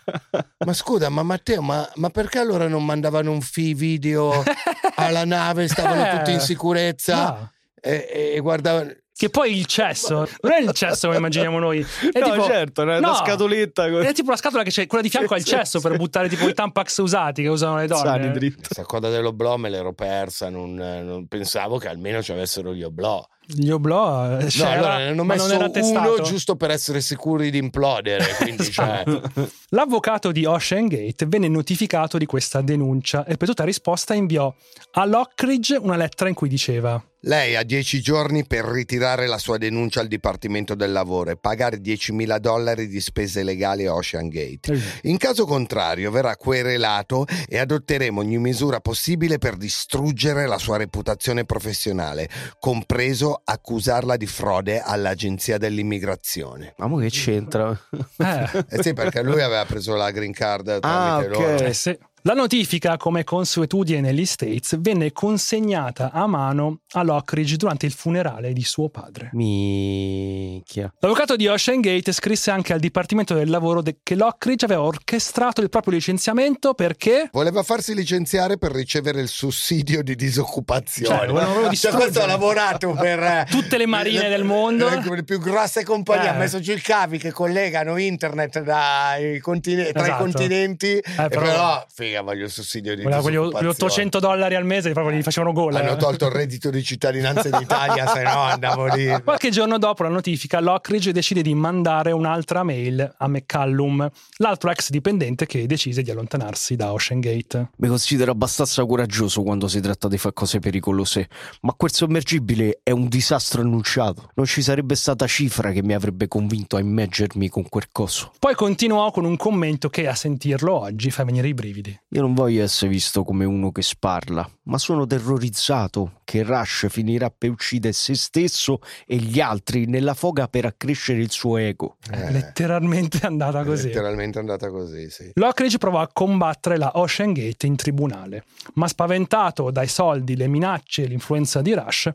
ma scusa, ma Matteo, ma, ma perché allora non mandavano un fi video alla nave? Stavano tutti in sicurezza no. e, e guardavano. Che poi il cesso non è il cesso come immaginiamo noi. È no, tipo, certo, una no, scatoletta con È tipo la scatola che c'è, quella di fianco al cesso per buttare tipo i tampax usati che usano le donne. sani dritti. Questa coda dell'oblò me l'ero persa, non, non pensavo che almeno ci avessero gli oblò. Gli oblò eh, No, c'era, allora ne hanno ma messo non era uno testato. giusto per essere sicuri di implodere. Quindi, cioè, Esatto. L'avvocato di Ocean Gate venne notificato di questa denuncia e per tutta risposta inviò a Lockridge una lettera in cui diceva Lei ha 10 giorni per ritirare la sua denuncia al Dipartimento del Lavoro e pagare 10.000 dollari di spese legali a Ocean Gate. In caso contrario verrà querelato e adotteremo ogni misura possibile per distruggere la sua reputazione professionale, compreso accusarla di frode all'Agenzia dell'immigrazione. Ma mo che c'entra? eh, Eh sì, perché lui aveva preso la green card Ah, tramite ok. loro. eh sì. La notifica, come consuetudine negli States, venne consegnata a mano a Lockridge durante il funerale di suo padre. Minchia. L'avvocato di Ocean Gate scrisse anche al Dipartimento del Lavoro de- che Lockridge aveva orchestrato il proprio licenziamento perché Voleva farsi licenziare per ricevere il sussidio di disoccupazione. Cioè, Cioè, questo ha lavorato per eh, Tutte le marine del mondo. Le, le più grosse compagnie. Eh. Ha messo giù i cavi che collegano internet dai contine- tra i Esatto. continenti. e però- però, figa, voglio il sussidio di quegli, quegli 800 dollari al mese proprio gli facevano gol. Hanno eh. tolto il reddito di cittadinanza in Italia, se no andavo lì. Qualche giorno dopo la notifica, Lockridge decide di mandare un'altra mail a McCallum, l'altro ex dipendente che decise di allontanarsi da Ocean Gate. Mi considero abbastanza coraggioso quando si tratta di fare cose pericolose, ma quel sommergibile è un disastro annunciato. Non ci sarebbe stata cifra che mi avrebbe convinto a immergermi con quel coso. Poi continuò con un commento che a sentirlo oggi fa venire i brividi. Io non voglio essere visto come uno che sparla, ma sono terrorizzato che Rush finirà per uccidere se stesso e gli altri nella foga per accrescere il suo ego. Eh, Letteralmente è andata così. letteralmente andata così, sì. Lockridge provò a combattere la Ocean Gate in tribunale, ma spaventato dai soldi, le minacce e l'influenza di Rush,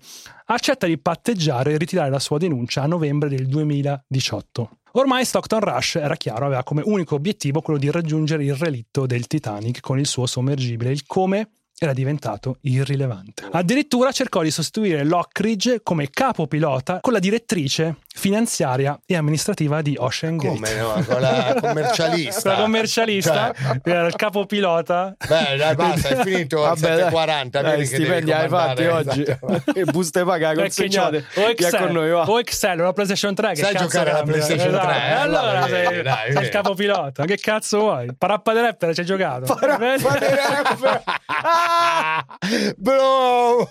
accetta di patteggiare e ritirare la sua denuncia a novembre del 2018. Ormai Stockton Rush, era chiaro, aveva come unico obiettivo quello di raggiungere il relitto del Titanic con il suo sommergibile, il come era diventato irrilevante. Addirittura cercò di sostituire Lockridge come capo pilota con la direttrice finanziaria e amministrativa di Ocean Gate. Come no? Con la commercialista. La commercialista Cioè, era il capo pilota. Beh, dai, basta, è finito al 7.40. dai, vedi che stipendi hai fatti oggi. esatto. e buste paga Perché consegnate. o Via con Excel, noi, va. o Excel o la PlayStation 3 che Sai giocare alla? PlayStation 3, Esatto. eh? Allora sei, dai, sei il capo pilota che cazzo vuoi? Parappa di rapper ci hai giocato Vedi? Ah, bro!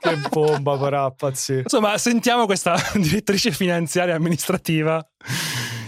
che bomba, parà, pazzesco. insomma sentiamo questa direttrice finanziaria e amministrativa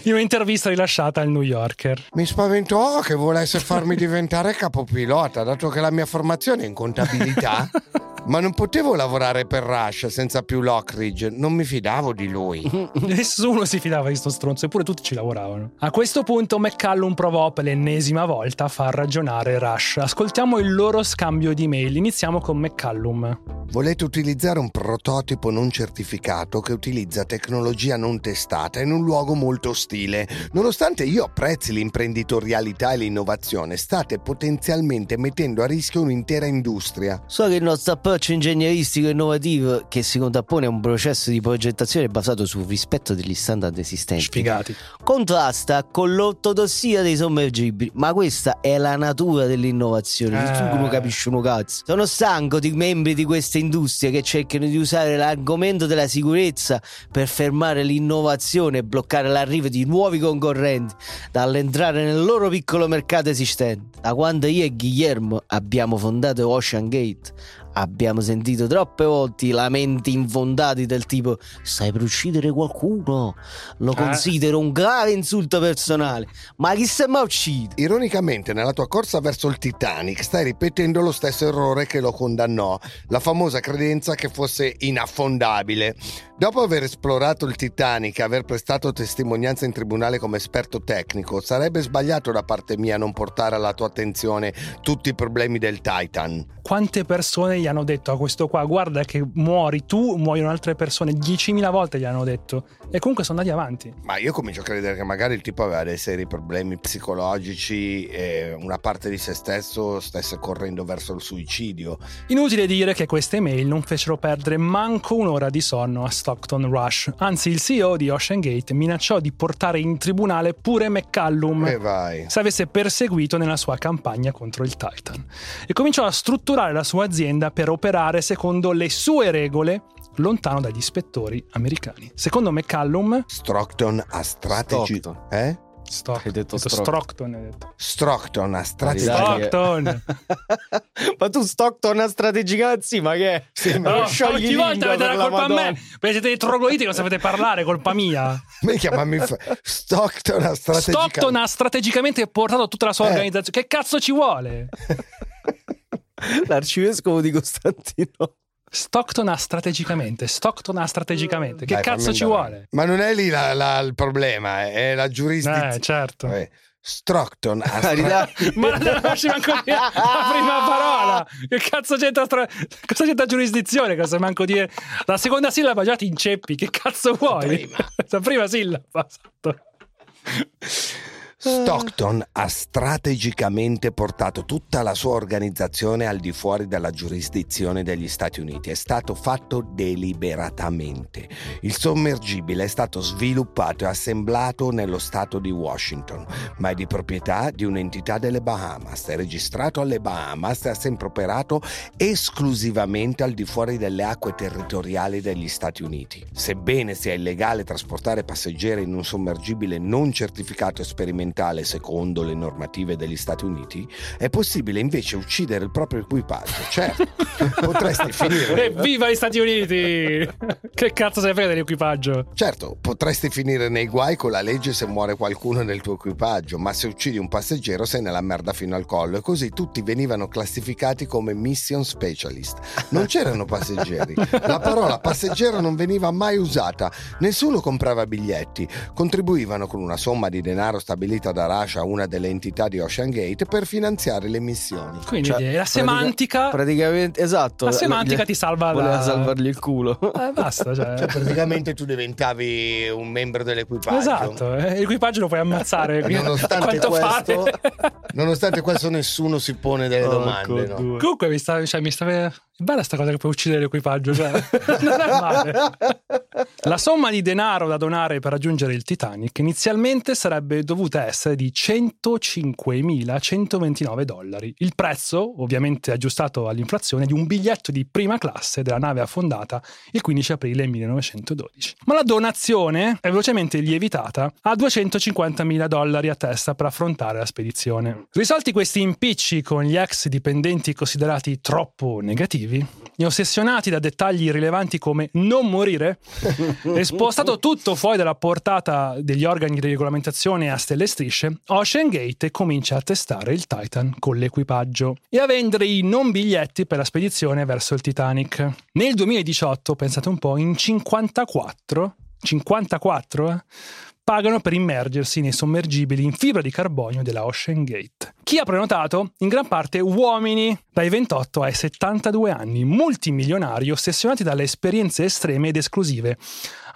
in un'intervista rilasciata al New Yorker. Mi spaventò che volesse farmi diventare capopilota, dato che la mia formazione è in contabilità. Ma non potevo lavorare per Rush senza più Lockridge, non mi fidavo di lui. Nessuno si fidava di sto stronzo, eppure tutti ci lavoravano. A questo punto McCallum provò per l'ennesima volta a far ragionare Rush. Ascoltiamo il loro scambio di mail. Iniziamo con McCallum. Volete utilizzare un prototipo non certificato che utilizza tecnologia non testata in un luogo molto ostile. Nonostante io apprezzi l'imprenditorialità e l'innovazione, state potenzialmente mettendo a rischio un'intera industria. So che il nostro approccio ingegneristico innovativo, che si contrappone a un processo di progettazione basato sul rispetto degli standard esistenti, Sfigati. contrasta con l'ortodossia dei sommergibili. Ma questa è la natura dell'innovazione. Eh. Tu non capisci uno cazzo. Sono stanco di membri di queste industrie che cercano di usare l'argomento della sicurezza per fermare l'innovazione e bloccare l'arrivo di nuovi concorrenti dall'entrare nel loro piccolo mercato esistente. Da quando io e Guillermo abbiamo fondato Ocean Gate, abbiamo sentito troppe volte i lamenti infondati del tipo stai per uccidere qualcuno lo Eh. considero un grave insulto personale ma chi se mai uccide Ironicamente, nella tua corsa verso il Titanic stai ripetendo lo stesso errore che lo condannò, la famosa credenza che fosse inaffondabile. Dopo aver esplorato il Titanic e aver prestato testimonianza in tribunale come esperto tecnico, sarebbe sbagliato da parte mia non portare alla tua attenzione tutti i problemi del Titan. Quante persone gli hanno detto a questo qua, guarda che muori tu, muoiono altre persone, 10.000 volte gli hanno detto. E comunque sono andati avanti. Ma io comincio a credere che magari il tipo aveva dei seri problemi psicologici e una parte di se stesso stesse correndo verso il suicidio. Inutile dire che queste mail non fecero perdere manco un'ora di sonno a Stockton Rush. Anzi, il CEO di Ocean Gate minacciò di portare in tribunale pure McCallum. E vai. se avesse perseguito nella sua campagna contro il Titan e cominciò a strutturare la sua azienda per operare secondo le sue regole lontano dagli ispettori americani. Secondo McCallum, Stockton ha strategy... Stockton. Eh? Stock- Hai detto detto Stock- Stockton, hai detto. Stockton ha che- Stockton. ma tu Stockton strategica sì, ma che è? Sì, ma No, ogni volta avete la colpa a Madonna. me perché siete dei trogloditi non sapete parlare, colpa mia. Mi fa... Stockton ha strategica... Stockton ha strategicamente portato tutta la sua Eh. organizzazione. Che cazzo ci vuole? L'arcivescovo di Costantino. Stockton ha strategicamente, Stockton ha strategamente. Che Dai, cazzo ci andare. vuole? Ma non è lì la- la- il problema, è la giurisdizione. Eh, certo. Eh, Stockton ha Carità. Ma non lasci manco dire la prima parola. Che cazzo c'entra tra... Cosa c'entra giurisdizione? Cosa manco dire la seconda sillaba già ti inceppi. Che cazzo vuoi? prima. La prima sillaba. Esatto. Stockton ha strategicamente portato tutta la sua organizzazione al di fuori della giurisdizione degli Stati Uniti. È stato fatto deliberatamente. Il sommergibile è stato sviluppato e assemblato nello stato di Washington, ma è di proprietà di un'entità delle Bahamas. È registrato alle Bahamas e ha sempre operato esclusivamente al di fuori delle acque territoriali degli Stati Uniti. Sebbene sia illegale trasportare passeggeri in un sommergibile non certificato e sperimentale secondo le normative degli Stati Uniti, è possibile invece uccidere il proprio equipaggio. Certo, potresti finire. Evviva gli Stati Uniti! che cazzo se ne frega dell'equipaggio? Certo, potresti finire nei guai con la legge se muore qualcuno nel tuo equipaggio, ma se uccidi un passeggero sei nella merda fino al collo e così tutti venivano classificati come mission specialist. Non c'erano passeggeri, la parola passeggero non veniva mai usata, nessuno comprava biglietti, contribuivano con una somma di denaro stabilita da Russia una delle entità di Ocean Gate per finanziare le missioni. Quindi Cioè, la pratica- semantica... Praticamente, esatto. La semantica ti salva Voleva la- salvargli il culo. Eh, basta, cioè. Cioè, praticamente tu diventavi un membro dell'equipaggio. Esatto, eh, l'equipaggio lo puoi ammazzare. Nonostante questo, nonostante questo, nessuno si pone delle Porco domande. no? Comunque mi sta, cioè, mi sta... È bella sta cosa che puoi uccidere l'equipaggio, cioè. non è male. La somma di denaro da donare per raggiungere il Titanic inizialmente sarebbe dovuta essere essere di 105.129 dollari. Il prezzo, ovviamente aggiustato all'inflazione, di un biglietto di prima classe della nave affondata il 15 aprile 1912. Ma la donazione è velocemente lievitata a 250.000 dollari a testa per affrontare la spedizione. Risolti questi impicci con gli ex dipendenti considerati troppo negativi, e ossessionati da dettagli rilevanti come non morire, e spostato tutto fuori dalla portata degli organi di regolamentazione a stelle strisce, Ocean Gate comincia a testare il Titan con l'equipaggio e a vendere i non biglietti per la spedizione verso il Titanic. Nel 2018, pensate un po', in 54 54 eh, pagano per immergersi nei sommergibili in fibra di carbonio della Ocean Gate. Chi ha prenotato? In gran parte uomini dai 28 ai 72 anni, multimilionari ossessionati dalle esperienze estreme ed esclusive.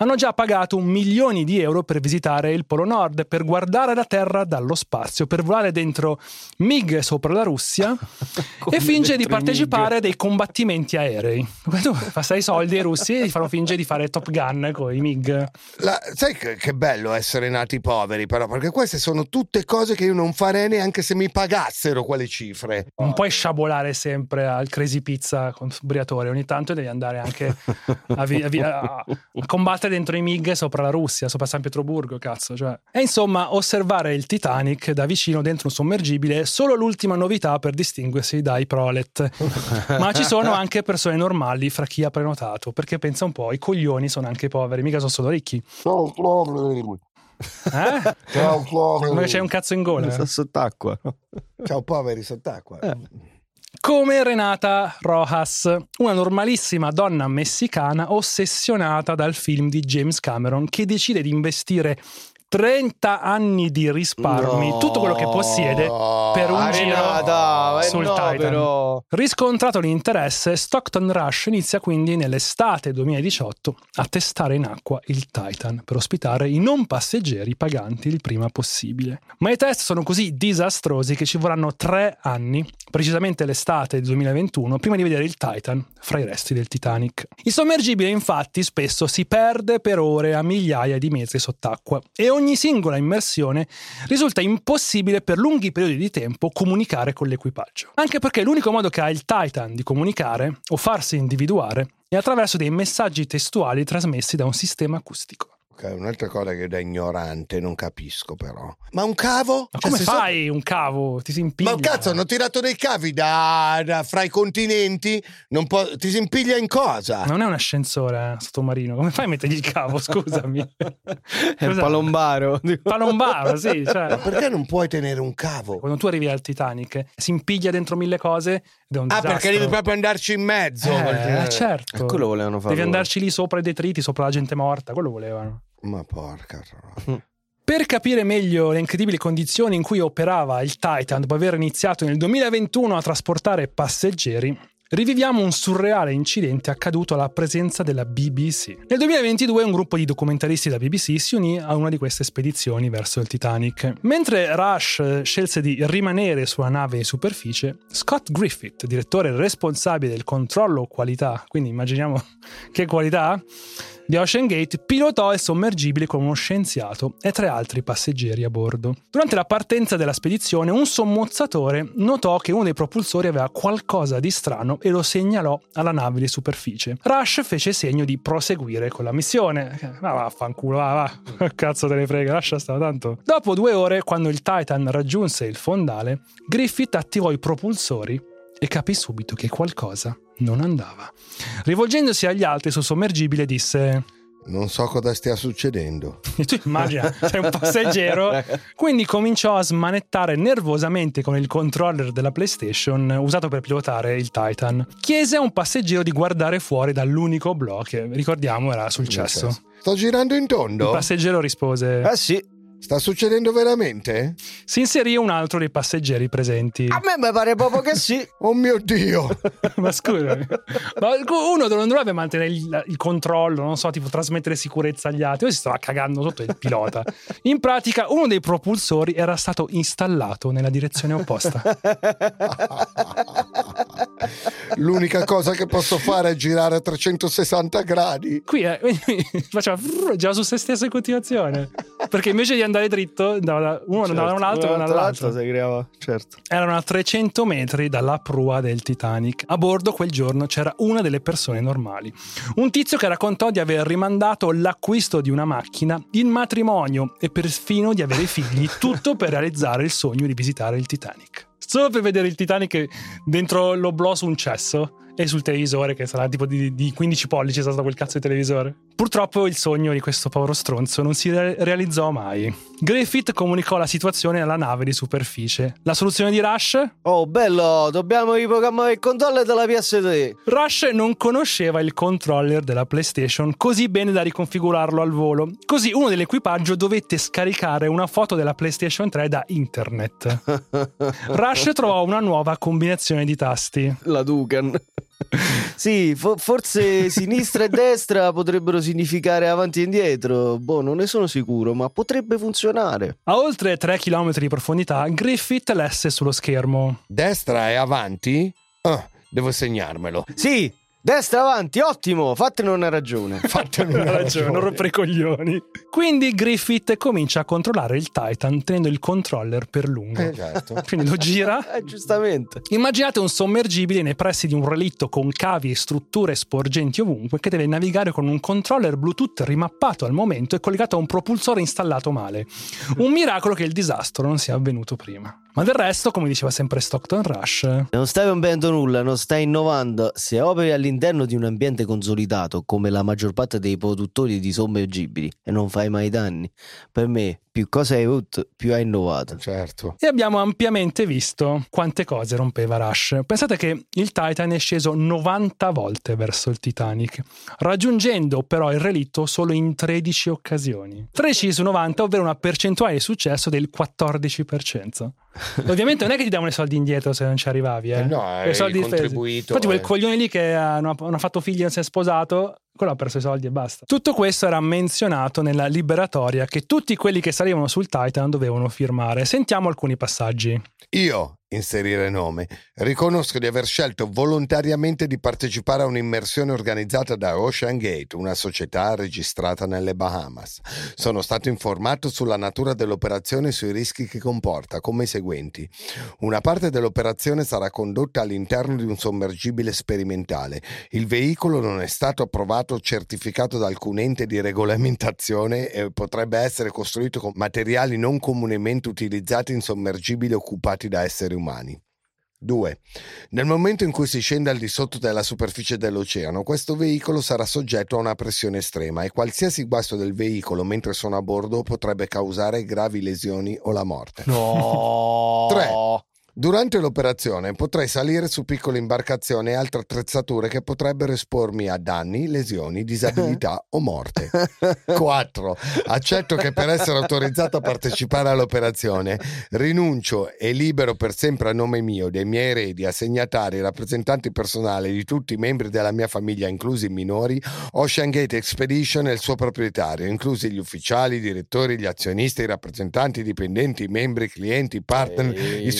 Hanno già pagato milioni di euro per visitare il Polo Nord, per guardare la Terra dallo spazio, per volare dentro MiG sopra la Russia e fingere di partecipare a dei combattimenti aerei. Tu passai i soldi ai russi e fanno fingere di fare Top Gun con i MiG. La- sai che, che bello essere nati poveri, però, perché queste sono tutte cose che io non farei neanche se mi pagassero quelle cifre. Non puoi sciabolare sempre al Crazy Pizza con Briatore, ogni tanto devi andare anche a, vi- a vi- a- a combattere dentro i MiG sopra la Russia, sopra San Pietroburgo, cazzo. Cioè. E insomma, osservare il Titanic da vicino dentro un sommergibile è solo l'ultima novità per distinguersi dai prolet. Ma ci sono anche persone normali fra chi ha prenotato, perché pensa un po', i coglioni sono anche poveri, mica sono solo ricchi. Ciao, poveri. Eh? Ciao, Come poveri. c'è un cazzo in gola. Sott'acqua. Ciao, poveri sott'acqua. Come Renata Rojas, una normalissima donna messicana ossessionata dal film di James Cameron che decide di investire 30 anni di risparmi, No. tutto quello che possiede, per un Ah, giro sul no, Titan. però. Riscontrato l'interesse, Stockton Rush inizia quindi nell'estate 2018 a testare in acqua il Titan per ospitare i non passeggeri paganti il prima possibile. Ma i test sono così disastrosi che ci vorranno tre anni, precisamente l'estate del 2021, prima di vedere il Titan fra i resti del Titanic. Il sommergibile infatti spesso si perde per ore a migliaia di metri sott'acqua e ogni singola immersione risulta impossibile per lunghi periodi di tempo comunicare con l'equipaggio. Anche perché l'unico modo che ha il Titan di comunicare o farsi individuare è attraverso dei messaggi testuali trasmessi da un sistema acustico. Un'altra cosa che da ignorante non capisco però. Ma un cavo? Ma Cioè, come se so- fai un cavo? Ti si impiglia? Ma cazzo, hanno tirato dei cavi da, da- fra i continenti? Non può- ti si impiglia in cosa? Non è un ascensore eh, sottomarino. Come fai a mettergli il cavo? Scusami. È Cos'è? palombaro. Palombaro, sì. Ma Cioè, perché non puoi tenere un cavo? quando tu arrivi al Titanic, si impiglia dentro mille cose ed è un Ah, disastro. perché devi proprio andarci in mezzo. Eh, dire- eh, certo. E quello volevano fare Devi loro. andarci lì sopra i detriti, sopra la gente morta. Quello volevano. Ma porca troia. Per capire meglio le incredibili condizioni in cui operava il Titan dopo aver iniziato nel 2021 a trasportare passeggeri, riviviamo un surreale incidente accaduto alla presenza della BBC. Nel 2022 un gruppo di documentaristi della BBC si unì a una di queste spedizioni verso il Titanic. Mentre Rush eh, scelse di rimanere sulla nave in superficie, Scott Griffith, direttore responsabile del controllo qualità, quindi immaginiamo che qualità, di Ocean Gate pilotò il sommergibile con uno scienziato e tre altri passeggeri a bordo. Durante la partenza della spedizione, un sommozzatore notò che uno dei propulsori aveva qualcosa di strano e lo segnalò alla nave di superficie. Rush fece segno di proseguire con la missione. Ma vaffanculo, va, va. Cazzo te ne frega, lascia stare tanto. Dopo due ore, quando il Titan raggiunse il fondale, Griffith attivò i propulsori e capì subito che qualcosa non andava. Rivolgendosi agli altri sul sommergibile disse Non so cosa stia succedendo. e tu immagina, sei un passeggero. Quindi cominciò a smanettare nervosamente con il controller della PlayStation usato per pilotare il Titan. Chiese a un passeggero di guardare fuori dall'unico blocco che, ricordiamo, era sul cesso. Sto girando in Il tondo? passeggero rispose: Eh sì, Sta succedendo veramente? Si inserì un altro dei passeggeri presenti. a me mi pare proprio che sì. Oh mio Dio! ma scusami, ma uno non dovrebbe mantenere il, il controllo, non so, tipo trasmettere sicurezza agli altri. Lui si stava cagando sotto il pilota. In pratica, uno dei propulsori era stato installato nella direzione opposta. L'unica cosa che posso fare è girare a 360 gradi. Qui eh, faceva già su se stesso in continuazione. Perché invece di andare dritto, andava da- uno andava da un altro e uno dall'altro. si creava, certo. Erano a 300 metri dalla prua del Titanic. A bordo quel giorno c'era una delle persone normali. Un tizio che raccontò di aver rimandato l'acquisto di una macchina, il matrimonio e perfino di avere figli, tutto per realizzare il sogno di visitare il Titanic. Solo per vedere il Titanic dentro l'oblò su un cesso e sul televisore, che sarà tipo di, di 15 pollici, è stato quel cazzo di televisore. Purtroppo il sogno di questo povero stronzo non si re- realizzò mai. Griffith comunicò la situazione alla nave di superficie. La soluzione di Rush? Oh, bello, dobbiamo riprogrammare il controller della PS3. Rush non conosceva il controller della PlayStation così bene da riconfigurarlo al volo. Così uno dell'equipaggio dovette scaricare una foto della PlayStation 3 da internet. Rush trovò una nuova combinazione di tasti. La Dugan. Sì, fo- forse sinistra e destra potrebbero significare avanti e indietro. Boh, non ne sono sicuro, ma potrebbe funzionare. A oltre 3 km di profondità, Griffith lesse sullo schermo. Destra e avanti? Ah, devo segnarmelo. Sì, destra avanti, ottimo, fatene una ragione. Fatemi Ha una ragione, non rompere i coglioni. Quindi Griffith comincia a controllare il Titan tenendo il controller per lungo. Eh, certo. Quindi lo gira. Eh, giustamente. Immaginate un sommergibile nei pressi di un relitto con cavi e strutture sporgenti ovunque che deve navigare con un controller Bluetooth rimappato al momento e collegato a un propulsore installato male. Un miracolo che il disastro non sia avvenuto prima. Ma del resto, come diceva sempre Stockton Rush, Non stai rompendo nulla, non stai innovando. Se operi all'interno di un ambiente consolidato, come la maggior parte dei produttori di sommergibili, e non fai mai danni, per me, più cosa hai rotto, più hai innovato. Certo. E abbiamo ampiamente visto quante cose rompeva Rush. Pensate che il Titan è sceso 90 volte verso il Titanic, raggiungendo però il relitto solo in 13 occasioni. 13 su 90, ovvero una percentuale di successo del 14%. Ovviamente non è che ti davano i soldi indietro se non ci arrivavi, eh. Eh no, hai soldi contribuito, Infatti quel eh. coglione lì che ha- non ha, non ha fatto figli e non si è sposato, quello ha perso i soldi e basta. Tutto questo era menzionato nella liberatoria che tutti quelli che salivano sul Titan dovevano firmare. Sentiamo alcuni passaggi. Io, inserire nome, riconosco di aver scelto volontariamente di partecipare a un'immersione organizzata da Ocean Gate, una società registrata nelle Bahamas. Sono stato informato sulla natura dell'operazione e sui rischi che comporta, come i seguenti. Una parte dell'operazione sarà condotta all'interno di un sommergibile sperimentale. Il veicolo non è stato approvato o certificato da alcun ente di regolamentazione e potrebbe essere costruito con materiali non comunemente utilizzati in sommergibili occupati da esseri umani. 2. Nel momento in cui si scende al di sotto della superficie dell'oceano, questo veicolo sarà soggetto a una pressione estrema e qualsiasi guasto del veicolo mentre sono a bordo potrebbe causare gravi lesioni o la morte. No. 3. Durante l'operazione potrei salire su piccole imbarcazioni e altre attrezzature che potrebbero espormi a danni, lesioni, disabilità o morte. 4. Accetto che per essere autorizzato a partecipare all'operazione rinuncio e libero per sempre a nome mio, dei miei eredi, assegnatari, rappresentanti personali di tutti i membri della mia famiglia, inclusi i minori, Ocean Gate Expedition e il suo proprietario, inclusi gli ufficiali, i direttori, gli azionisti, i rappresentanti, i dipendenti, i membri, i clienti, i partner, Ehi. i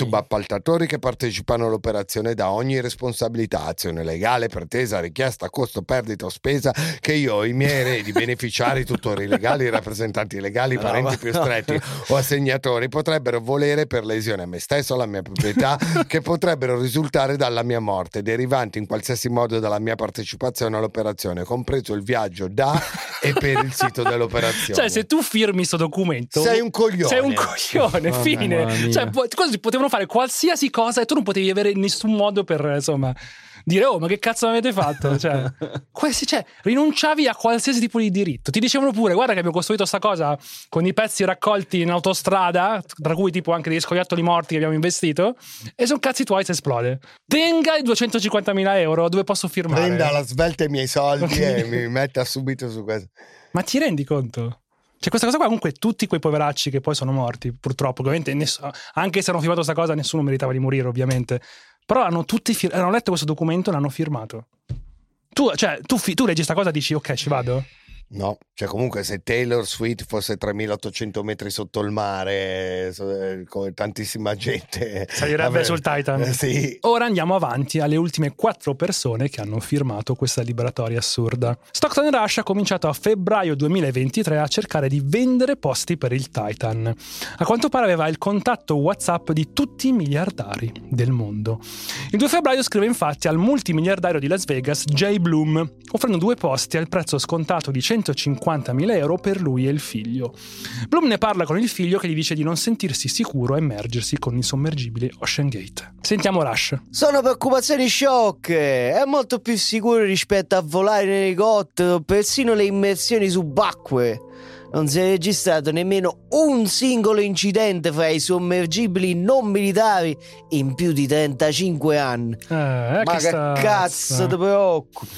subappaltatori che partecipano all'operazione da ogni responsabilità, azione legale, pretesa, richiesta, costo, perdita o spesa che io o i miei eredi, beneficiari, tutori legali, rappresentanti legali, parenti più stretti o assegnatori potrebbero volere per lesione a me stesso, alla mia proprietà, che potrebbero risultare dalla mia morte, derivanti in qualsiasi modo dalla mia partecipazione all'operazione, compreso il viaggio da e per il sito dell'operazione. Cioè, se tu firmi sto documento, Sei un coglione. Sei un coglione, fine. Cioè, po- così potevano fare qualsiasi cosa e tu non potevi avere nessun modo per, insomma, dire, oh, ma che cazzo avete fatto? Cioè, quasi- cioè, rinunciavi a qualsiasi tipo di diritto. Ti dicevano pure, guarda che abbiamo costruito sta cosa con i pezzi raccolti in autostrada, tra cui tipo anche degli scoiattoli morti che abbiamo investito, e sono cazzi tuoi se esplode. Tenga i 250.000 euro dove posso firmare. Prenda alla svelta i miei soldi e mi metta subito su questo. Ma ti rendi conto? Cioè, questa cosa qua, comunque, tutti quei poveracci che poi sono morti, purtroppo, ovviamente, ness- anche se hanno firmato questa cosa, nessuno meritava di morire, ovviamente. Però hanno tutti fir- hanno letto questo documento e l'hanno firmato. Tu, cioè, tu, fi- tu leggi questa cosa e dici, ok, ci vado. No, cioè comunque se Taylor Swift fosse 3800 metri sotto il mare, eh, come tantissima gente... Salirebbe avrebbe- sul Titan. Eh, sì. Ora andiamo avanti alle ultime quattro persone che hanno firmato questa liberatoria assurda. Stockton Rush ha cominciato a febbraio 2023 a cercare di vendere posti per il Titan. A quanto pare aveva il contatto WhatsApp di tutti i miliardari del mondo. Il 2 febbraio scrive infatti al multimiliardario di Las Vegas Jay Bloom, offrendo due posti al prezzo scontato di 150.000 euro per lui e il figlio. Bloom ne parla con il figlio che gli dice di non sentirsi sicuro a immergersi con il sommergibile Ocean Gate. Sentiamo Rush. Sono preoccupazioni sciocche. È molto più sicuro rispetto a volare in elicottero, persino le immersioni subacquee. Non si è registrato nemmeno un singolo incidente fra i sommergibili non militari in più di 35 anni. Eh, Ma che cazzo ti preoccupi?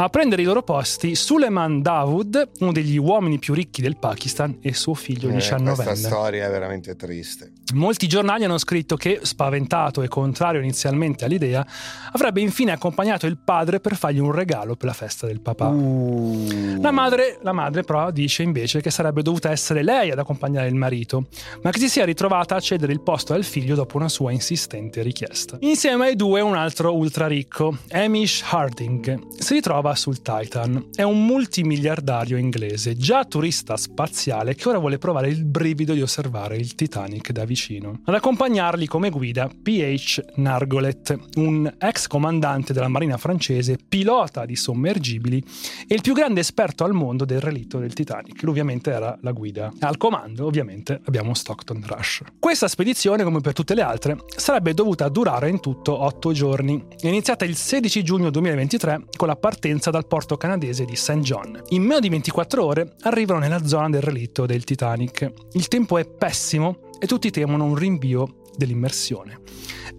A prendere i loro posti Suleiman Dawood, uno degli uomini più ricchi del Pakistan, e suo figlio Eh, questa 19enne. storia è veramente triste. Molti giornali hanno scritto che, spaventato e contrario inizialmente all'idea, avrebbe infine accompagnato il padre per fargli un regalo per la festa del papà. Uh. La madre, la madre però dice invece che sarebbe dovuta essere lei ad accompagnare il marito, ma che si sia ritrovata a cedere il posto al figlio dopo una sua insistente richiesta. Insieme ai due un altro ultra ricco, Hamish Harding, si ritrova sul Titan. È un multimiliardario inglese, già turista spaziale, che ora vuole provare il brivido di osservare il Titanic da vicino. Ad accompagnarli come guida P.H. Nargolet, un ex comandante della marina francese, pilota di sommergibili e il più grande esperto al mondo del relitto del Titanic. Lui ovviamente era la guida. Al comando, ovviamente, abbiamo Stockton Rush. Questa spedizione, come per tutte le altre, sarebbe dovuta durare in tutto 8 giorni. È iniziata il 16 giugno 2023 con la partenza dal porto canadese di St. John. In meno di 24 ore arrivano nella zona del relitto del Titanic. Il tempo è pessimo e tutti temono un rinvio dell'immersione.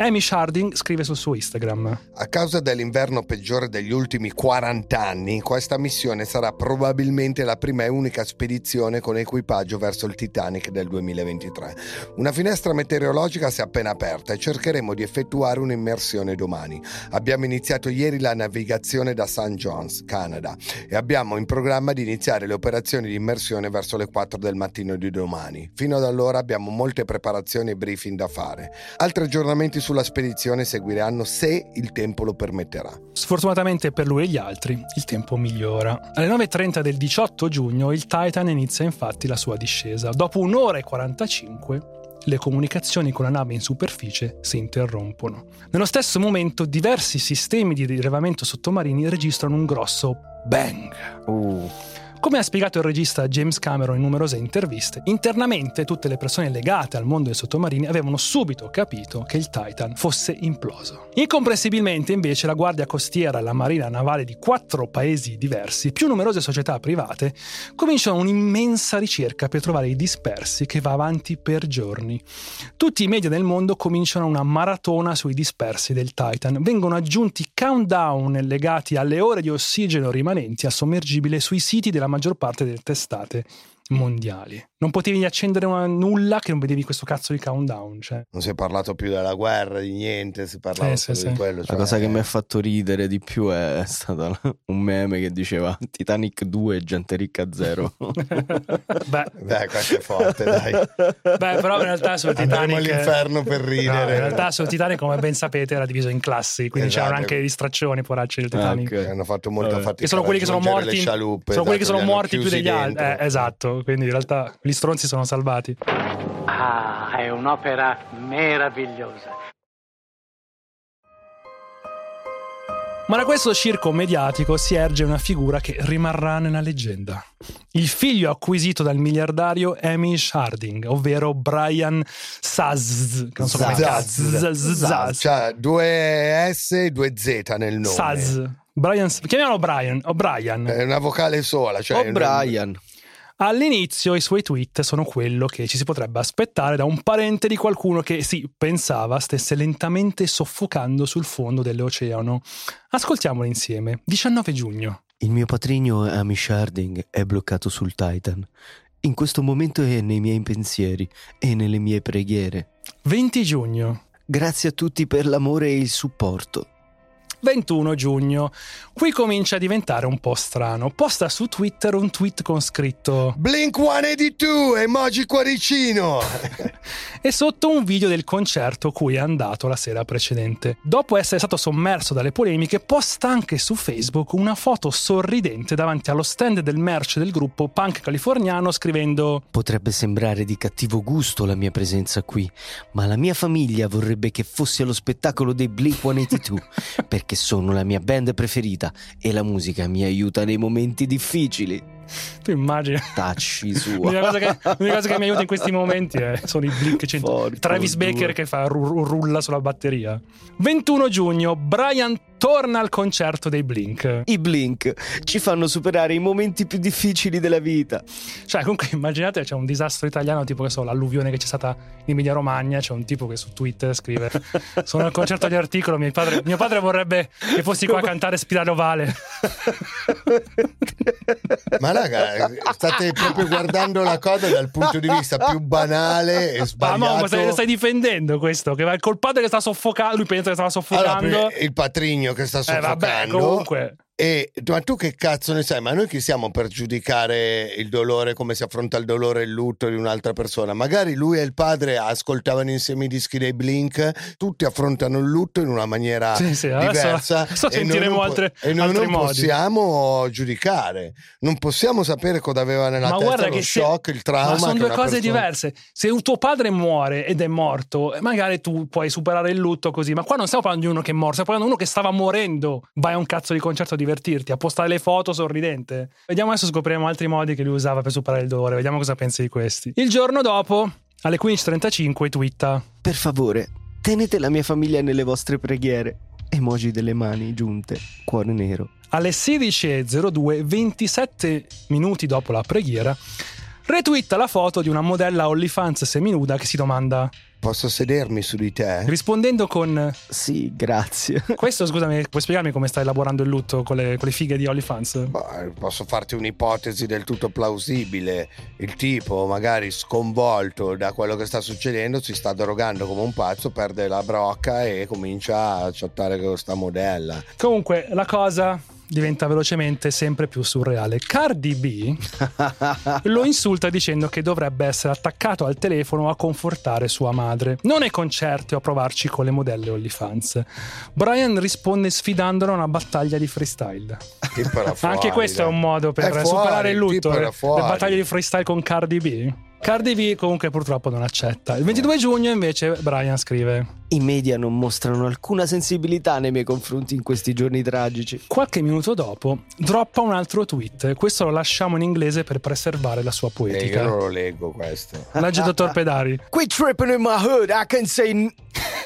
Hamish Harding scrive sul suo Instagram. A causa dell'inverno peggiore degli ultimi 40 anni, questa missione sarà probabilmente la prima e unica spedizione con equipaggio verso il Titanic del 2023. Una finestra meteorologica si è appena aperta e cercheremo di effettuare un'immersione domani. Abbiamo iniziato ieri la navigazione da St. John's, Canada, e abbiamo in programma di iniziare le operazioni di immersione verso le 4 del mattino di domani. Fino ad allora abbiamo molte preparazioni e briefing da fare. Altri aggiornamenti sulla spedizione seguiranno se il tempo lo permetterà. Sfortunatamente per lui e gli altri, il tempo migliora. Alle 9.30 del 18 giugno il Titan inizia infatti la sua discesa. Dopo un'ora e 45 le comunicazioni con la nave in superficie si interrompono. Nello stesso momento diversi sistemi di rilevamento sottomarini registrano un grosso bang. Uh. Come ha spiegato il regista James Cameron in numerose interviste, internamente tutte le persone legate al mondo dei sottomarini avevano subito capito che il Titan fosse imploso. Incomprensibilmente invece la Guardia Costiera e la Marina Navale di quattro paesi diversi, più numerose società private, cominciano un'immensa ricerca per trovare i dispersi che va avanti per giorni. Tutti i media del mondo cominciano una maratona sui dispersi del Titan. Vengono aggiunti countdown legati alle ore di ossigeno rimanenti al sommergibile sui siti della maggior parte delle testate mondiali. Non potevi accendere una nulla che non vedevi questo cazzo di countdown. Cioè. Non si è parlato più della guerra, di niente, si parlava Eh, solo sì, di sì. quello. La cioè- cosa che mi ha fatto ridere di più è stato un meme che diceva Titanic 2 gente ricca 0. Beh, Dai, questo è forte, dai. beh, però in realtà sul Andremo Titanic... all'inferno per ridere. No, in realtà sul Titanic, come ben sapete, era diviso in classi, quindi Esatto. c'erano anche distraccioni, poracci del Titanic. Ah. Hanno fatto molta Vabbè. fatica. Che sono quelli che sono morti, le scialuppe, sono quelli che esatto, sono li hanno morti più degli altri. Eh, esatto, quindi in realtà gli stronzi sono salvati. Ah, è un'opera meravigliosa. Ma da questo circo mediatico si erge una figura che rimarrà nella leggenda. Il figlio acquisito dal miliardario Hamish Harding, ovvero Brian Saz, che non so come Zaz. cazzo. Zaz. Cioè, due S e due Z nel nome. Saz. Brian, chiamiamolo Brian o Brian. È una vocale sola. Cioè Brian. All'inizio i suoi tweet sono quello che ci si potrebbe aspettare da un parente di qualcuno che, sì, pensava stesse lentamente soffocando sul fondo dell'oceano. Ascoltiamolo insieme. 19 giugno. Il mio patrigno Amish Harding è bloccato sul Titan. In questo momento è nei miei pensieri e nelle mie preghiere. 20 giugno. Grazie a tutti per l'amore e il supporto. 21 giugno. Qui comincia a diventare un po' strano. Posta su Twitter un tweet con scritto Blink 182, emoji cuoricino. e sotto un video del concerto cui è andato la sera precedente. Dopo essere stato sommerso dalle polemiche, posta anche su Facebook una foto sorridente davanti allo stand del merch del gruppo punk californiano scrivendo Potrebbe sembrare di cattivo gusto la mia presenza qui, ma la mia famiglia vorrebbe che fossi allo spettacolo dei Blink 182 perché sono la mia band preferita e la musica mi aiuta nei momenti difficili. tu immagini Tacci sua. L'unica cosa, che, l'unica cosa che mi aiuta in questi momenti è- sono i Blink 100. Porco Travis due. Baker che fa ru- rulla sulla batteria. 21 giugno, Brian torna al concerto dei Blink. I Blink ci fanno superare i momenti più difficili della vita. Cioè, comunque, immaginate c'è un disastro italiano, tipo che so, l'alluvione che c'è stata in Emilia Romagna. C'è un tipo che su Twitter scrive: Sono al concerto di articolo. Mio padre, mio padre vorrebbe che fossi qua a cantare Spirale Ovale. Ma raga, state proprio guardando la cosa dal punto di vista più banale e Ma sbagliato. mo, ma stai, stai difendendo questo? Che va col padre che sta soffocando. Lui pensa che stava Allora, soffocando. perché il patrigno che sta eh, vabbè, soffocando comunque. E ma tu che cazzo ne sai? Ma noi chi siamo per giudicare il dolore, come si affronta il dolore e il lutto di un'altra persona? Magari lui e il padre ascoltavano insieme i dischi dei Blink, tutti affrontano il lutto in una maniera Sì, sì, adesso- diversa. adesso noi sentiremo non altre- e noi non modi. possiamo giudicare, non possiamo sapere cosa aveva nella Ma testa, lo che se- shock, il trauma. Ma sono due cose persona- diverse. Se tuo padre muore ed è morto, magari tu puoi superare il lutto così. Ma qua non stiamo parlando di uno che è morto, stiamo parlando di uno che stava morendo. Vai a un cazzo di concerto a divertirti, a postare le foto sorridente. Vediamo adesso scopriremo altri modi che lui usava per superare il dolore. Vediamo cosa pensi di questi. Il giorno dopo, alle 15.35, twitta. Per favore, tenete la mia famiglia nelle vostre preghiere. Emoji delle mani giunte, cuore nero. Alle 16.02, 27 minuti dopo la preghiera, retwitta la foto di una modella OnlyFans seminuda che si domanda, Posso sedermi su di te? rispondendo con Sì, grazie. Questo, scusami, puoi spiegarmi come stai elaborando il lutto con le, con le fighe di OnlyFans? Posso farti un'ipotesi del tutto plausibile. Il tipo, magari sconvolto da quello che sta succedendo, si sta drogando come un pazzo, perde la brocca e comincia a chattare con questa modella. Comunque, la cosa diventa velocemente sempre più surreale. Cardi B lo insulta dicendo che dovrebbe essere attaccato al telefono a confortare sua madre, non ai concerti o a provarci con le modelle OnlyFans. Brian risponde sfidandolo a una battaglia di freestyle. Anche questo è un modo per fuori, superare il lutto. tipo Le, battaglie di freestyle con Cardi B. Cardi B comunque purtroppo non accetta. Il 22 giugno invece Brian scrive I media non mostrano alcuna sensibilità nei miei confronti in questi giorni tragici. Qualche minuto dopo droppa un altro tweet. Questo lo lasciamo in inglese per preservare la sua Eh, poetica. io non lo leggo questo. Legge dottor Pedari. Quit tripping in my hood, I can say n-.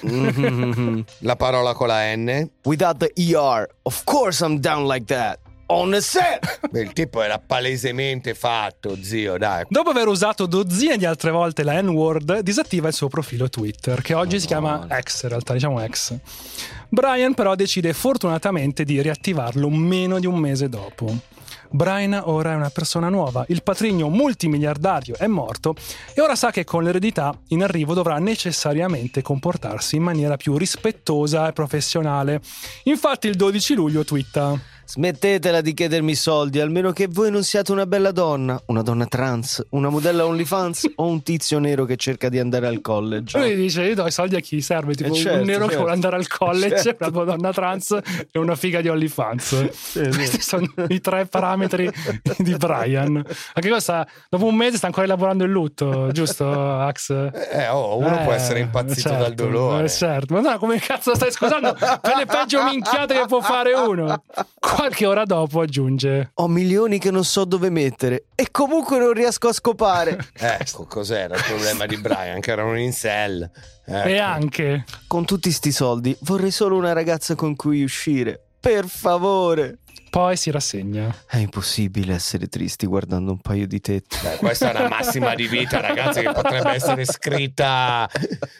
La parola con la N. without the ER. Of course I'm down like that. On set. Beh, il tipo era palesemente fatto, zio, dai. Dopo aver usato dozzine di altre volte la N-word, disattiva il suo profilo Twitter, che oggi si chiama X, in realtà diciamo X. Brian però decide fortunatamente di riattivarlo meno di un mese dopo. Brian ora è una persona nuova, il patrigno multimiliardario è morto e ora sa che con l'eredità in arrivo dovrà necessariamente comportarsi in maniera più rispettosa e professionale. Infatti il 12 luglio twitta Smettetela di chiedermi soldi, almeno che voi non siate una bella donna, una donna trans, una modella OnlyFans o un tizio nero che cerca di andare al college. Lui dice: Io do i soldi a chi serve? Tipo Eh, certo, un nero che certo. vuole andare al college, Certo. una donna trans e una figa di OnlyFans. sì. Questi sono i tre parametri di Brian. Anche cosa? Dopo un mese sta ancora elaborando il lutto, giusto, Ax? Eh, oh, uno Eh, può essere impazzito certo, dal dolore. eh, certo, ma no, come cazzo stai scusando per le peggio minchiate che può fare uno? Qualche ora dopo aggiunge: Ho milioni che non so dove mettere e comunque non riesco a scopare. Ecco, cos'era il problema di Brian? Che era un incel. Ecco. E anche. Con tutti sti soldi vorrei solo una ragazza con cui uscire. Per favore. Poi si rassegna. È impossibile essere tristi guardando un paio di tette. Beh, questa è una massima di vita, ragazzi, che potrebbe essere scritta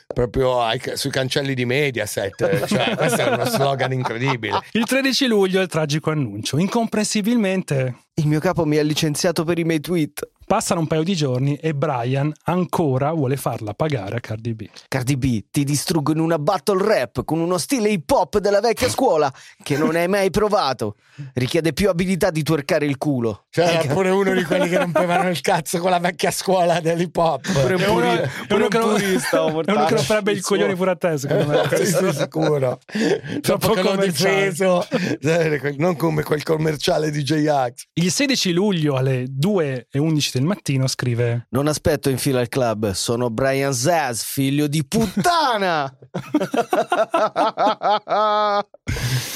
proprio ai- sui cancelli di Mediaset. Cioè, questo è uno slogan incredibile. Il 13 luglio il tragico annuncio. Incomprensibilmente Il mio capo mi ha licenziato per i miei tweet. Passano un paio di giorni e Brian ancora vuole farla pagare a Cardi B. Cardi B, ti distruggo in una battle rap con uno stile hip hop della vecchia scuola che non hai mai provato. Richiede più abilità di twerkare il culo. Cioè, era pure uno di quelli che rompevano il cazzo con la vecchia scuola dell'hip hop. Pure un È uno- puri- è pure uno un che non- È uno che romperebbe il coglione pure a te, secondo me. sì, sì, sicuro. Che l'ho commerciale. difeso, eh, non come quel commerciale di J-Ax. Il 16 luglio alle 2 11 del mattino scrive Non aspetto in fila al club, sono Brian Zaz, figlio di puttana!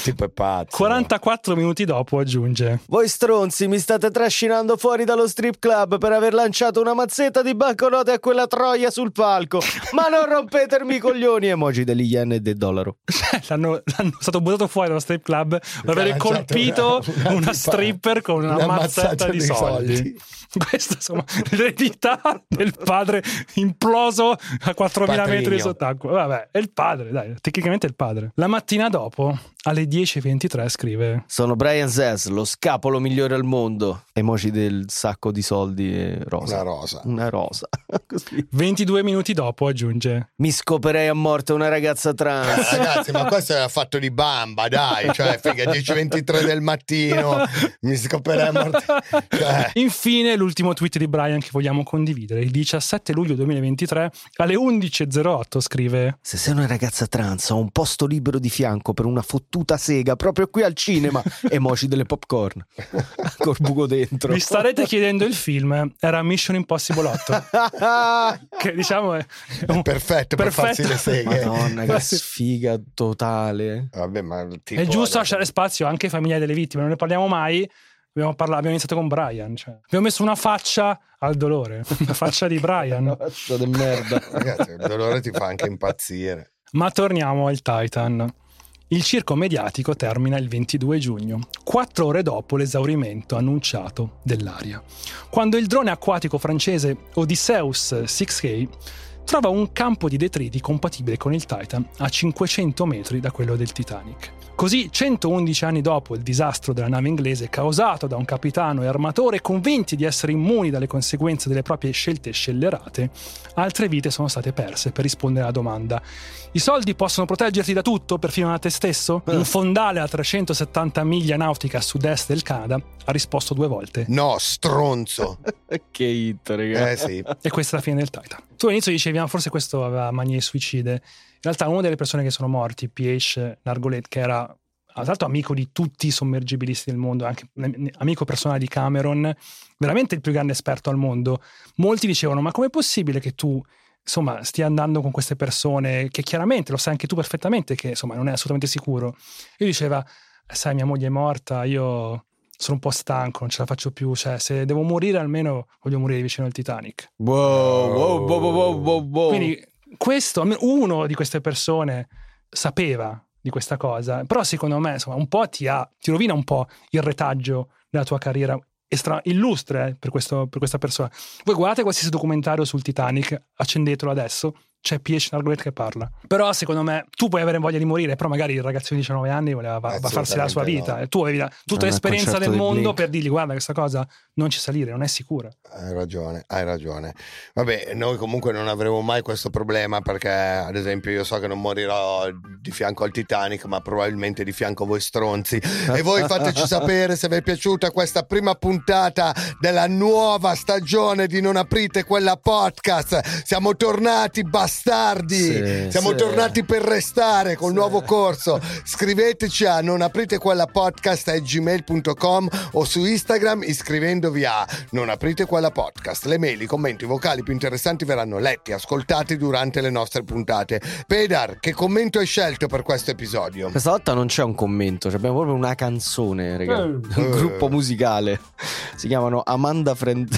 Tipo è pazzo. 44 minuti dopo aggiunge Voi stronzi mi state trascinando fuori dallo strip club per aver lanciato una mazzetta di banconote a quella troia sul palco. Ma non rompetermi i coglioni, emoji degli yen e del dollaro. l'hanno, l'hanno stato buttato fuori dallo strip club per aver colpito una- una, una- stripper con una, una mazzetta mazzata di di soldi. soldi. Questa insomma l'eredità del padre imploso a 4.000 metri Patrigno. sott'acqua. Vabbè, è il padre, dai, tecnicamente è il padre. La mattina dopo, alle 10.23, scrive Sono Brian Zaz, lo scapolo migliore al mondo. Emoji del sacco di soldi e rosa. Una rosa. Una rosa. Così. 22 minuti dopo aggiunge Mi scoperei a morte una ragazza trans. Ragazzi, ma questo era fatto di bamba, dai, cioè, figa, 10.23 del mattino, mi scoperei a morte. Cioè, Infine, l'ultimo tweet di Brian che vogliamo condividere. Il 17 luglio 2023, alle 11.08, scrive: Se sei una ragazza trans, ho un posto libero di fianco per una fottuta sega proprio qui al cinema. Emoji delle popcorn. Col buco dentro. Vi starete chiedendo il film? Era Mission Impossible 8. che diciamo è un- perfetto per farsi le seghe. Madonna, che sfiga totale. Vabbè, ma tipo, è giusto adesso- lasciare spazio anche ai familiari delle vittime, non ne parliamo mai. Abbiamo, parla- abbiamo iniziato con Brian. cioè. Abbiamo messo una faccia al dolore, una faccia di Brian. Faccia di merda. Ragazzi, il dolore ti fa anche impazzire. Ma torniamo al Titan. Il circo mediatico termina il 22 giugno, quattro ore dopo l'esaurimento annunciato dell'aria, quando il drone acquatico francese Odysseus 6K trova un campo di detriti compatibile con il Titan a 500 metri da quello del Titanic. Così, 111 anni dopo il disastro della nave inglese causato da un capitano e armatore convinti di essere immuni dalle conseguenze delle proprie scelte scellerate, altre vite sono state perse per rispondere alla domanda i soldi possono proteggerti da tutto, perfino da te stesso? Un fondale a 370 miglia nautiche a sud-est del Canada ha risposto due volte. No, stronzo. che hit, raga. Eh sì. E questa è la fine del Titan. Tu all'inizio dicevi, ah, forse questo aveva manie suicide. In realtà una delle persone che sono morti, PH Nargolet, che era tra l'altro amico di tutti i sommergibilisti del mondo, anche amico personale di Cameron, veramente il più grande esperto al mondo, molti dicevano, ma com'è possibile che tu insomma stia andando con queste persone che chiaramente lo sai anche tu perfettamente che insomma non è assolutamente sicuro. E diceva, "Eh, sai mia moglie è morta, io sono un po' stanco, non ce la faccio più, cioè se devo morire almeno voglio morire vicino al Titanic. Wow, wow, wow, wow, wow, wow. Quindi questo, almeno uno di queste persone sapeva di questa cosa, però secondo me insomma, un po' ti, ha, ti rovina un po' il retaggio della tua carriera estra- illustre per, questo- per questa persona. Voi guardate qualsiasi documentario sul Titanic, accendetelo adesso, c'è P.H. Nargolet che parla. Però secondo me tu puoi avere voglia di morire, però magari il ragazzino di 19 anni voleva va- va farsi la sua vita. no. E tu avevi la- tutta Non l'esperienza del mondo per dirgli guarda questa cosa non ci salire, non è sicura. Hai ragione, hai ragione. Vabbè, noi comunque non avremo mai questo problema perché, ad esempio, io so che non morirò di fianco al Titanic, ma probabilmente di fianco a voi stronzi. E voi fateci sapere se vi è piaciuta questa prima puntata della nuova stagione di Non aprite quella podcast. Siamo tornati bastardi. Sì, Siamo sì. tornati per restare col Sì. nuovo corso. Scriveteci a non aprite quella podcast gmail.com o su Instagram iscrivendovi a non aprite quella podcast. Le mail, i commenti, i vocali più interessanti verranno letti, ascoltati durante le nostre puntate. Pedar, che commento hai scelto per questo episodio? Questa volta non c'è un commento, abbiamo proprio una canzone, raga. Eh. Un gruppo musicale. Si chiamano Amanda Friend.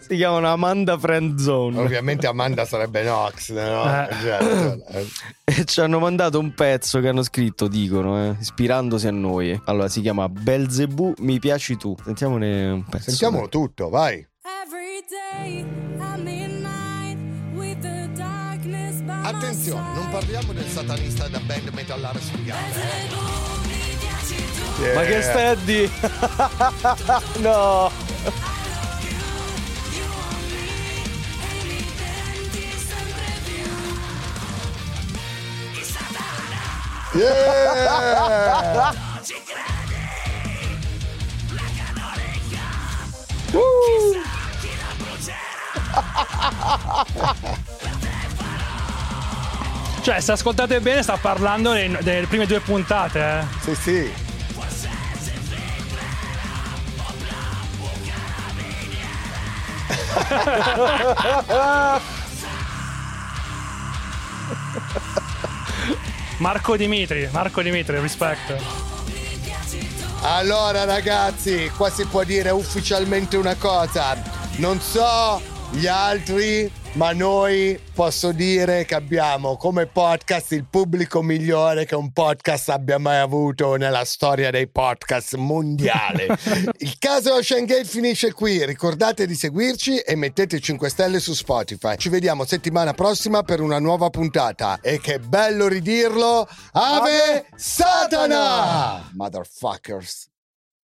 si chiamano Amanda Friend Zone. Ovviamente Amanda sarebbe Nox, no? Eh. Certo. Eh. E ci hanno mandato un pezzo che hanno scritto, dicono, eh, ispirandosi a noi. Allora si chiama Belzebù, mi piaci tu. Sentiamone un pezzo. Sentiamolo tutto, vai. Attenzione, non parliamo del satanista da band metallare sfigata. Belzebù, mi piaci tu. Ma che dire? no! Yeah! Cioè, se ascoltate bene, sta parlando dei- delle prime due puntate. Eh. Sì, sì. Marco Dimitri, Marco Dimitri, rispetto. Allora ragazzi, qua si può dire ufficialmente una cosa. Non so gli altri, ma noi posso dire che abbiamo come podcast il pubblico migliore che un podcast abbia mai avuto nella storia dei podcast mondiale. il caso Ocean Gate finisce qui. Ricordate di seguirci e mettete 5 stelle su Spotify. Ci vediamo settimana prossima per una nuova puntata. E che bello ridirlo! Ave Satana! Motherfuckers.